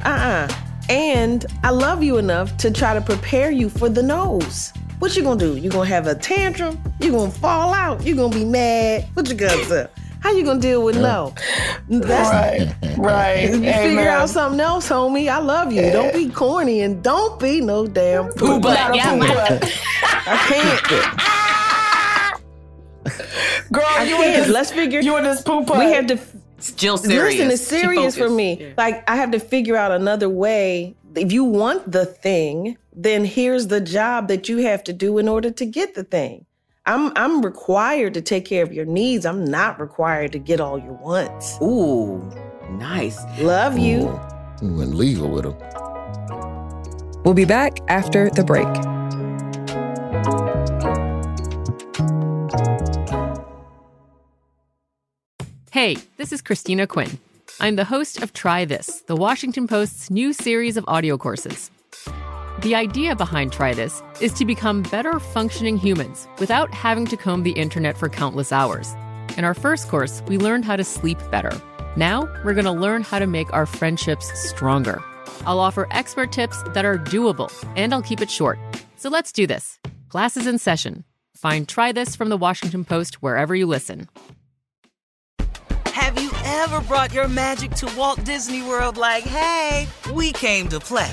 Uh-uh. And I love you enough to try to prepare you for the nose. What you gonna do? You gonna have a tantrum? You gonna fall out? You gonna be mad? What you gonna do? How you gonna deal with no? That's, Right, right. You figure Amen. out something else, homie. I love you. Don't be corny and don't be no damn poo butt. Yeah, I can't. Girl, I you can't. in this, Let's figure. You in this poop up. We have to. Still serious. Listen, it's She serious for focused. me. Like I have to figure out another way. If you want the thing, then here's the job that you have to do in order to get the thing. I'm I'm required to take care of your needs. I'm not required to get all your wants. Ooh, nice. Love you. We went legal with him. We'll be back after the break. Hey, this is Christina Quinn. I'm the host of Try This, the Washington Post's new series of audio courses. The idea behind Try This is to become better functioning humans without having to comb the internet for countless hours. In our first course, we learned how to sleep better. Now, we're going to learn how to make our friendships stronger. I'll offer expert tips that are doable, and I'll keep it short. So let's do this. Class is in session. Find Try This from the Washington Post wherever you listen. Have you ever brought your magic to Walt Disney World like, hey, we came to play?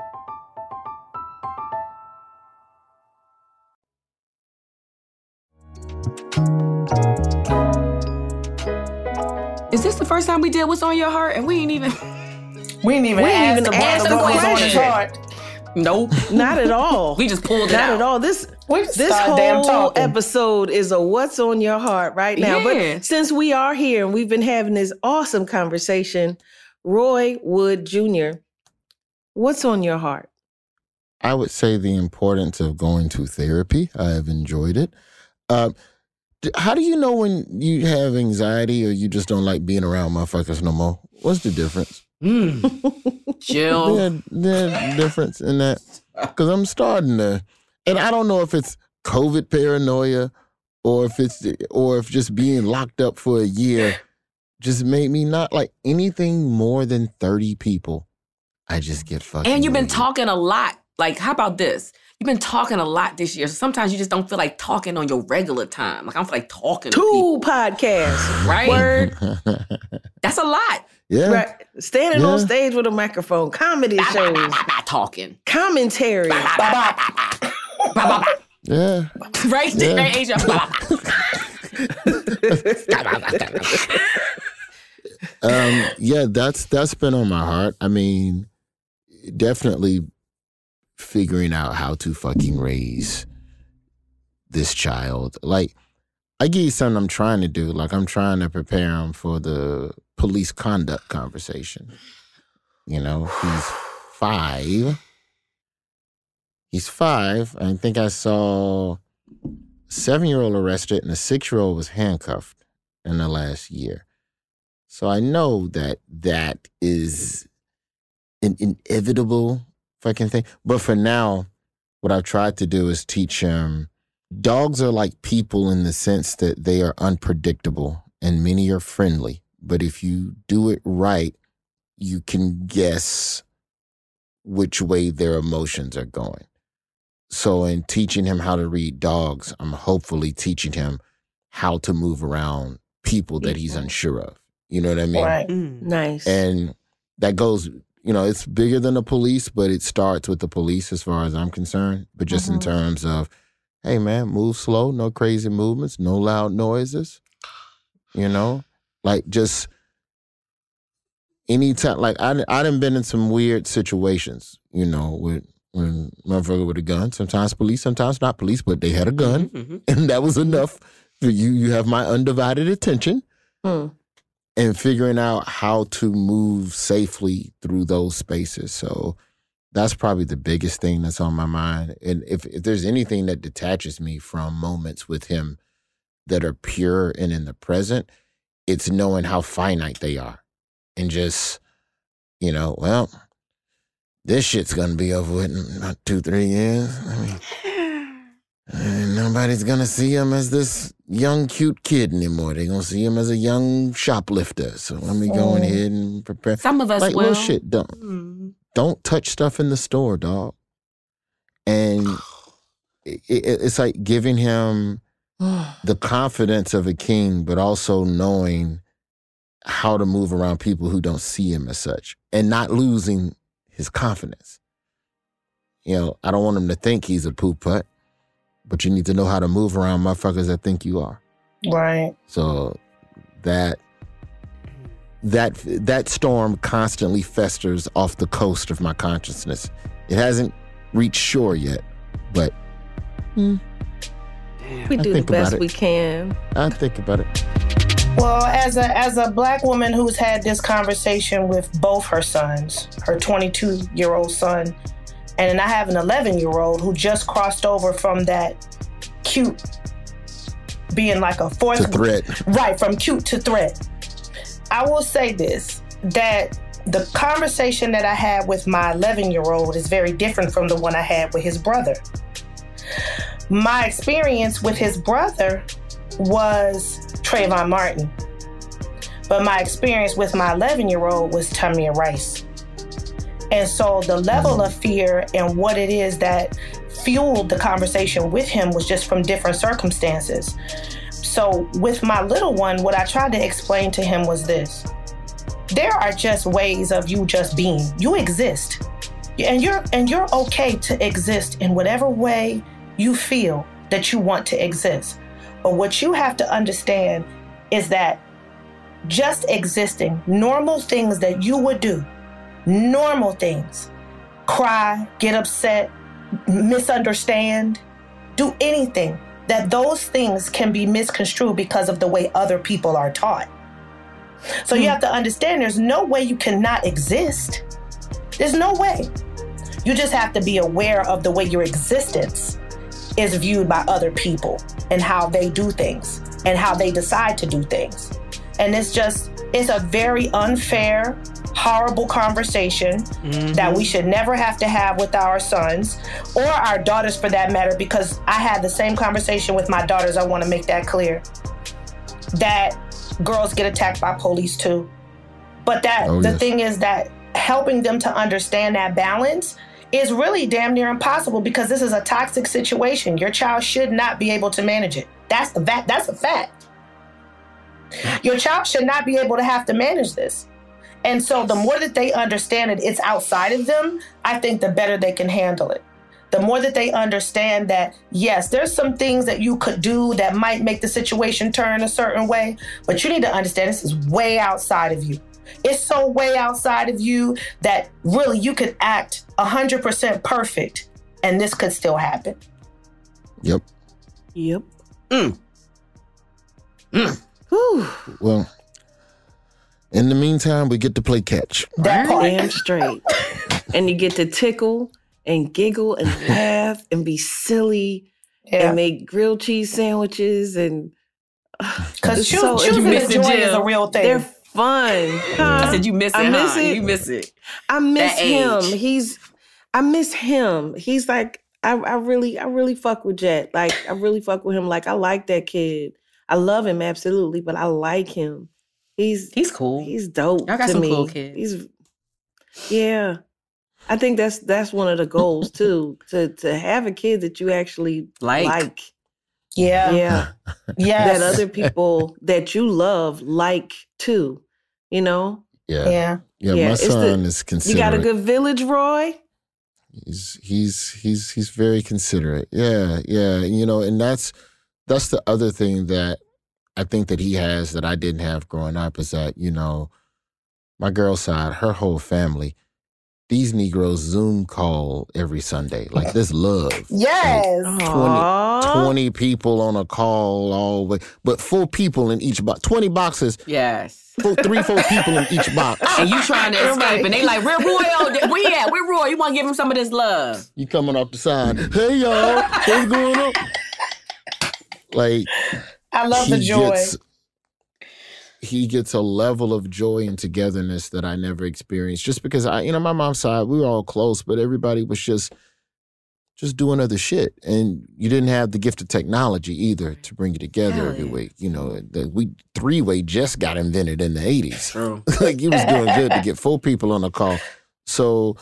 Is this the first time we did what's on your heart and we ain't even we ain't even We ain't even asked asked the the what was on his question. heart. Nope. Not at all. we just pulled it Not out. at all. This We this started damn whole episode is a what's on your heart right now. Yeah. But since we are here and we've been having this awesome conversation, Roy Wood Jr., what's on your heart? I would say the importance of going to therapy. I have enjoyed it. Um, d- how do you know when you have anxiety or you just don't like being around motherfuckers no more? What's the difference? Hmm. Chill. There, there difference in that because I'm starting to, and I don't know if it's COVID paranoia or if it's or if just being locked up for a year just made me not like anything more than thirty people. I just get fucking. And you've been weird. talking a lot. Like, how about this? You've been talking a lot this year. So sometimes you just don't feel like talking on your regular time. Like I don't feel like talking to. Two podcasts. Right? Word. That's a lot. yeah. Right. Standing on stage with a microphone, comedy shows, Not talking. commentary. Yeah. Right there, Yeah. Asia. um, yeah, that's that's been on my heart. I mean, definitely figuring out how to fucking raise this child. Like, I give you something I'm trying to do. Like, I'm trying to prepare him for the police conduct conversation. You know, he's five. He's five. I think I saw seven year old arrested and a six year old was handcuffed in the last year. So I know that that is an inevitable fucking thing. But for now, what I've tried to do is teach him dogs are like people in the sense that they are unpredictable and many are friendly. But if you do it right, you can guess which way their emotions are going. So, in teaching him how to read dogs, I'm hopefully teaching him how to move around people that he's unsure of. You know what I mean? Right. Mm. Nice. And that goes, you know, it's bigger than the police, but it starts with the police as far as I'm concerned. But just in Mhm. terms of, hey, man, move slow, no crazy movements, no loud noises, you know, like just anytime, like I, I done been in some weird situations, you know, with when motherfucker with a gun. Sometimes police, sometimes not police, but they had a gun, Mhm. and that was enough for you. You have my undivided attention Hmm. And figuring out how to move safely through those spaces. So that's probably the biggest thing that's on my mind. And if, if there's anything that detaches me from moments with him that are pure and in the present, it's knowing how finite they are. And just, you know, well, this shit's gonna be over with in about two, three years. I mean, And nobody's gonna see him as this young, cute kid anymore. They're gonna see him as a young shoplifter. So let me go Mm. ahead and prepare. Some of us like will. little shit. Don't don't touch stuff in the store, dog. And it, it, it's like giving him the confidence of a king, but also knowing how to move around people who don't see him as such, and not losing his confidence. You know, I don't want him to think he's a poop putt, but you need to know how to move around motherfuckers that think you are. Right. So that that that storm constantly festers off the coast of my consciousness. It hasn't reached shore yet, but hmm. We I do the think about best we can. I think about it. Well, as a as a black woman who's had this conversation with both her sons, her 22 year old son, and then I have an 11 year old who just crossed over from that cute being like a fourth To threat. right from cute to threat. I will say this that the conversation that I had with my 11 year old is very different from the one I had with his brother. My experience with his brother was Trayvon Martin. But my experience with my 11 year old was Tamir Rice. And so the level of fear and what it is that fueled the conversation with him was just from different circumstances. So with my little one, what I tried to explain to him was this there are just ways of you just being. You exist. And you're and you're okay to exist in whatever way you feel that you want to exist. But what you have to understand is that just existing, normal things that you would do, normal things, cry, get upset, misunderstand, do anything, that those things can be misconstrued because of the way other people are taught. So you hmm. have to understand there's no way you cannot exist. There's no way. You just have to be aware of the way your existence is viewed by other people and how they do things and how they decide to do things. And it's just, it's a very unfair, horrible conversation mm-hmm. that we should never have to have with our sons or our daughters for that matter, because I had the same conversation with my daughters. I want to make that clear. That girls get attacked by police too. But that Oh, the yes. thing is that helping them to understand that balance is really damn near impossible because this is a toxic situation. Your child should not be able to manage it. That's the fact. That's a fact. Your child should not be able to have to manage this. And so the more that they understand it, it's outside of them, I think the better they can handle it. The more that they understand that, yes, there's some things that you could do that might make the situation turn a certain way, but you need to understand this is way outside of you. It's so way outside of you that really you could act 100% perfect and this could still happen. Yep. Yep. Mm. Well, in the meantime, we get to play catch. That part. Damn straight. and you get to tickle and giggle and laugh and be silly Yeah. and make grilled cheese sandwiches and Because choo- choosing miss the it, joy is a real thing. They're fun. Huh? I said you miss it. I miss huh? it. You miss it. I miss That him. age. He's I miss him. He's like I, I really I really fuck with Jet. Like I really fuck with him. Like I like that kid. I love him absolutely, but I like him. He's he's cool. He's dope Y'all got to some me. cool kids. He's yeah. I think that's that's one of the goals too to to have a kid that you actually Like. like. Yeah. Yeah. Yes. That other people that you love like too. You know? Yeah. Yeah. Yeah, my it's the- son is considerate. You got a good village, Roy? He's he's he's he's very considerate. Yeah, yeah. You know, and that's that's the other thing that I think that he has that I didn't have growing up is that, you know, my girl side, her whole family, these Negroes Zoom call every Sunday. Like this love. Yes. 20, 20 people on a call all the way, but four people in each box. 20 boxes. Yes. Four, three, four people in each box. And you trying to escape, and they like, where Roy? out there? Where at? Where Roy? You want to give him some of this love? You coming off the side. Hey y'all, what's going on? Like I love the joy. Gets, he gets a level of joy and togetherness that I never experienced. Just because I, you know, my mom's side, we were all close, but everybody was just just doing other shit. And you didn't have the gift of technology either to bring you together Hell every yeah. week. You know, the we three way just got invented in the eighties. True. like he was doing good to get four people on a call. So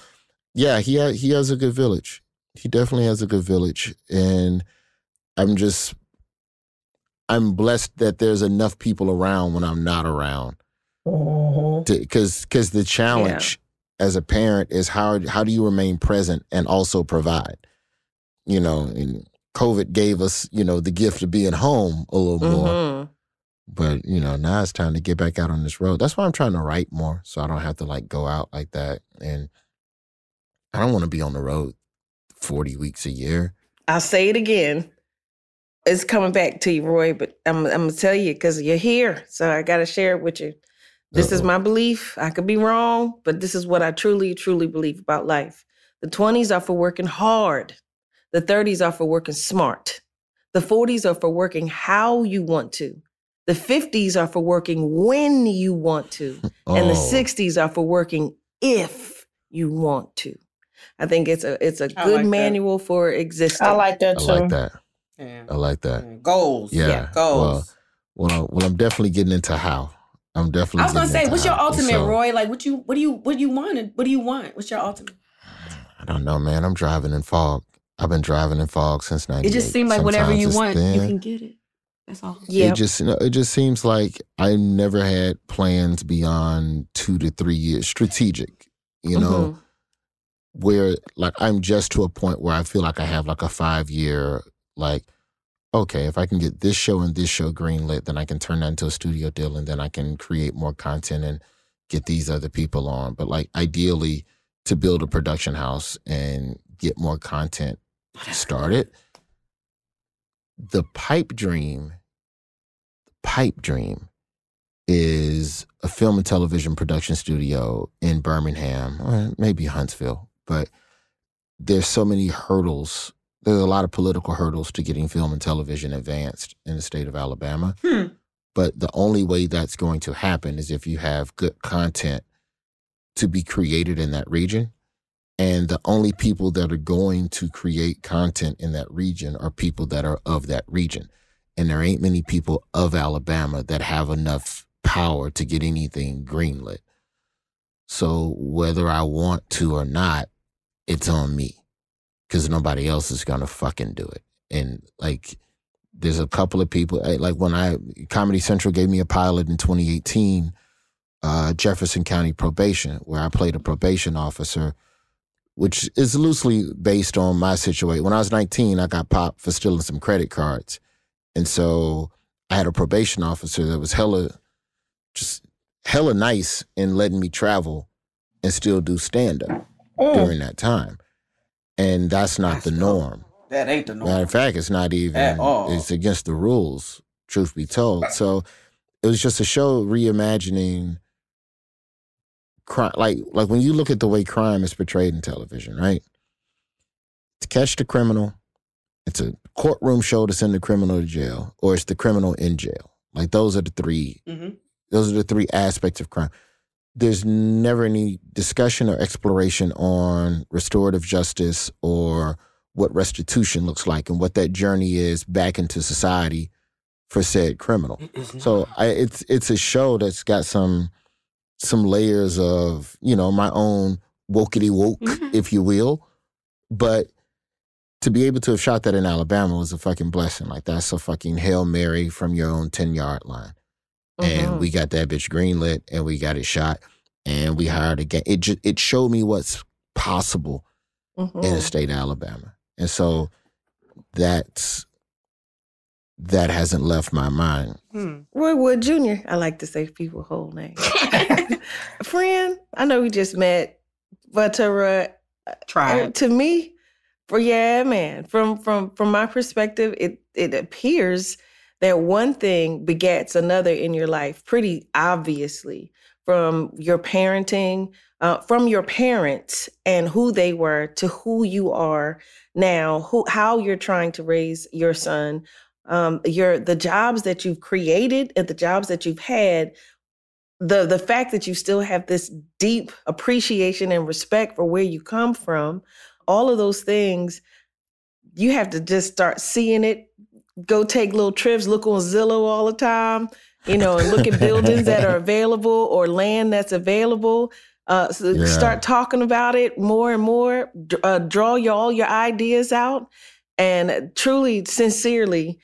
yeah, he ha- he has a good village. He definitely has a good village, and I'm just I'm blessed that there's enough people around when I'm not around. Because because the challenge as a parent is how how do you remain present and also provide. You know, and COVID gave us you know the gift of being home a little more. Mhm. But you know, now it's time to get back out on this road. That's why I'm trying to write more, so I don't have to like go out like that. And I don't want to be on the road forty weeks a year. I'll say it again. It's coming back to you, Roy, but I'm, I'm gonna tell you because you're here, so I gotta share it with you. This is my belief. I could be wrong, but this is what I truly, truly believe about life. The 20s are for working hard. The 30s are for working smart. The 40s are for working how you want to. The 50s are for working when you want to. And the Oh. 60s are for working if you want to. I think it's a it's a I good like that. manual for existing. I like that too. I like that. Yeah. I like that. Goals. Yeah. Goals. Well, well, well, I'm definitely getting into how. I'm definitely. I was gonna say, what's your how. Ultimate, so, Roy? Like, what you, what do you, what do you want? What do you want? What's your ultimate? I don't know, man. I'm driving in fog. I've been driving in fog since '98. It just seemed like whatever you it's want, you can get it. That's all. Yeah. It just you know, it just seems like I never had plans beyond two to three years, strategic. You know, Mm-hmm. where like I'm just to a point where I feel like I have like a five year like. Okay, if I can get this show and this show greenlit, then I can turn that into a studio deal, and then I can create more content and get these other people on. But like ideally, to build a production house and get more content started. The pipe dream, pipe dream is a film and television production studio in Birmingham, or maybe Huntsville, but there's so many hurdles. There's a lot of political hurdles to getting film and television advanced in the state of Alabama. Hmm. But the only way that's going to happen is if you have good content to be created in that region. And the only people that are going to create content in that region are people that are of that region. And there ain't many people of Alabama that have enough power to get anything greenlit. So whether I want to or not, it's on me because nobody else is going to fucking do it. And like, there's a couple of people, like when I, Comedy Central gave me a pilot in 2018, uh, Jefferson County Probation, where I played a probation officer, which is loosely based on my situation. When I was 19, I got popped for stealing some credit cards. And so I had a probation officer that was hella, just hella nice in letting me travel and still do stand up Mm. during that time. And that's not the norm. That ain't the norm. Matter of fact, it's not even, it's against the rules, truth be told. So it was just a show reimagining crime. Like, like when you look at the way crime is portrayed in television, right? To catch the criminal, it's a courtroom show to send the criminal to jail, or it's the criminal in jail. Like those are the 3 Mhm. Those are the three aspects of crime. There's never any discussion or exploration on restorative justice or what restitution looks like and what that journey is back into society for said criminal. So I, it's it's a show that's got some some layers of you know my own wokety woke, mm-hmm. if you will, but to be able to have shot that in Alabama was a fucking blessing. Like that's a fucking hail mary from your own ten yard line, and we got that bitch greenlit and we got it shot, and we hired again. It just it showed me what's possible in the Mhm. state of Alabama, and so that's that hasn't left my mind. Roy Wood Jr. I like to say people whole name. Friend, I know we just met, but uh, Tried. to me, for yeah, man, from from from my perspective, it it appears that one thing begets another in your life, pretty obviously, from your parenting, uh, from your parents and who they were to who you are now, who how you're trying to raise your son, um, your the jobs that you've created and the jobs that you've had the the fact that you still have this deep appreciation and respect for where you come from all of those things you have to just start seeing it. Go take little trips, look on Zillow all the time, you know, and look at buildings that are available or land that's available. Uh, so Yeah. start talking about it more and more. Uh, draw your, all your ideas out, and truly, sincerely,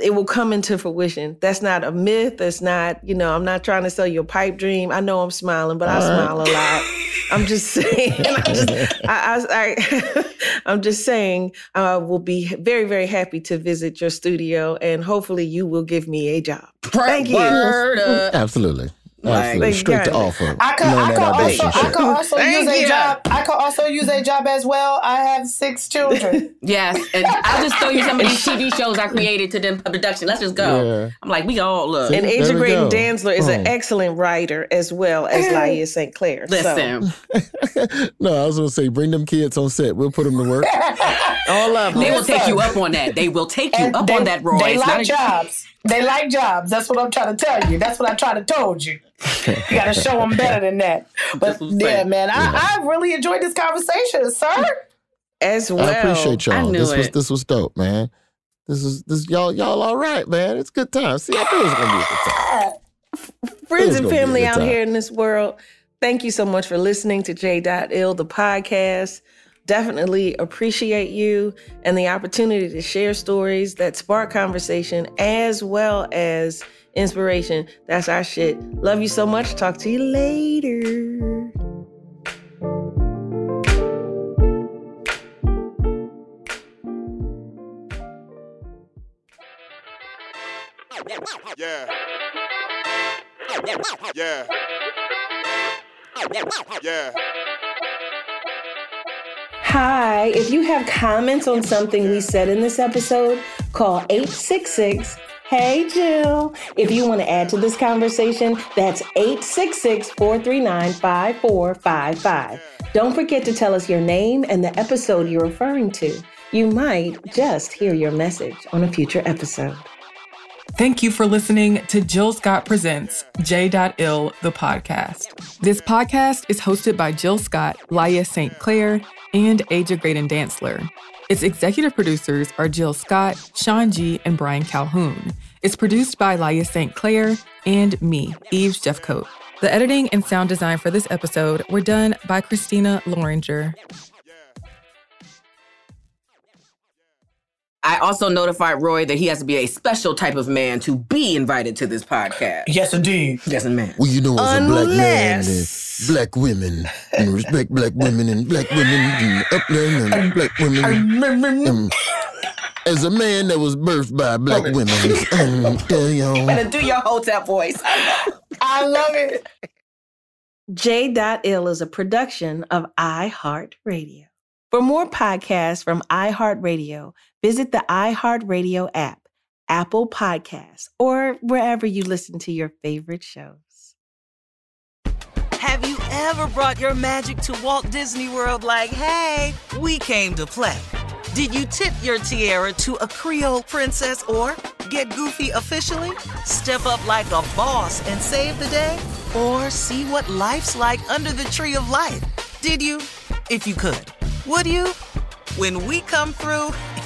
it will come into fruition. That's not a myth. That's not, you know, I'm not trying to sell you a pipe dream. I know I'm smiling, but I All right. smile a lot. I'm just saying. I just, I, I, I, I'm just saying. I will be very, very happy to visit your studio, and hopefully, you will give me a job. Thank you. Absolutely. Like, Absolutely. Straight to offer. I could, I could also, I could also use a you. job. I could also use a job as well. I have six children. Yes, and I'll just throw you some of these TV shows I created to them production. Let's just go. Yeah. I'm like, we all look. And Aja There we Graydon go. Dantzler is an Oh. excellent writer as well as Laia St. Clair. So, Listen, no, I was gonna say bring them kids on set. We'll put them to work. All of them. they will take you up on that. They will take you And up they, on that, Roy. They It's not like a- jobs. They like jobs. That's what I'm trying to tell you. That's what I tried to told you. You got to show them better than that. But what I'm yeah, man, I, I really enjoyed this conversation, sir. as well. I appreciate y'all. I knew this was this was dope, man. This is this y'all y'all all right, man. It's good time. See, I knew it was gonna be a good time. friends and gonna be a family out here in this world, thank you so much for listening to J.Ill, the podcast. Definitely appreciate you and the opportunity to share stories that spark conversation as well as inspiration. That's our shit. Love you so much. Talk to you later. Yeah. Yeah. Yeah. Hi, if you have comments on something we said in this episode, call 866 Hey Jill. If you want to add to this conversation, that's 866 439 5455. Don't forget to tell us your name and the episode you're referring to. You might just hear your message on a future episode. Thank you for listening to Jill Scott Presents J.Ill, the podcast. This podcast is hosted by Jill Scott, Laia St. Clair, and Aja Graydon Dantzler. Its executive producers are Jill Scott, Sean G., and Brian Calhoun. It's produced by Laia St. Clair and me, Eve Jeffcoat. The editing and sound design for this episode were done by Christina Loringer. I also notified Roy that he has to be a special type of man to be invited to this podcast. Yes, indeed. Yes, man. Well, you know, as a black man, Unless- and black women, and respect black women and black women and upland and black women. um, as a man that was birthed by black women, um, tell y'all. Better do your hotel voice. I love it. J.Ill is a production of iHeartRadio. For more podcasts from iHeartRadio, visit the iHeartRadio app, Apple Podcasts, or wherever you listen to your favorite shows. Have you ever brought your magic to Walt Disney World like, hey, we came to play? Did you tip your tiara to a Creole princess or get goofy officially? Step up like a boss and save the day? Or see what life's like under the tree of life? Did you? If you could. Would you? When we come through,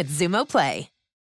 with Xumo Play.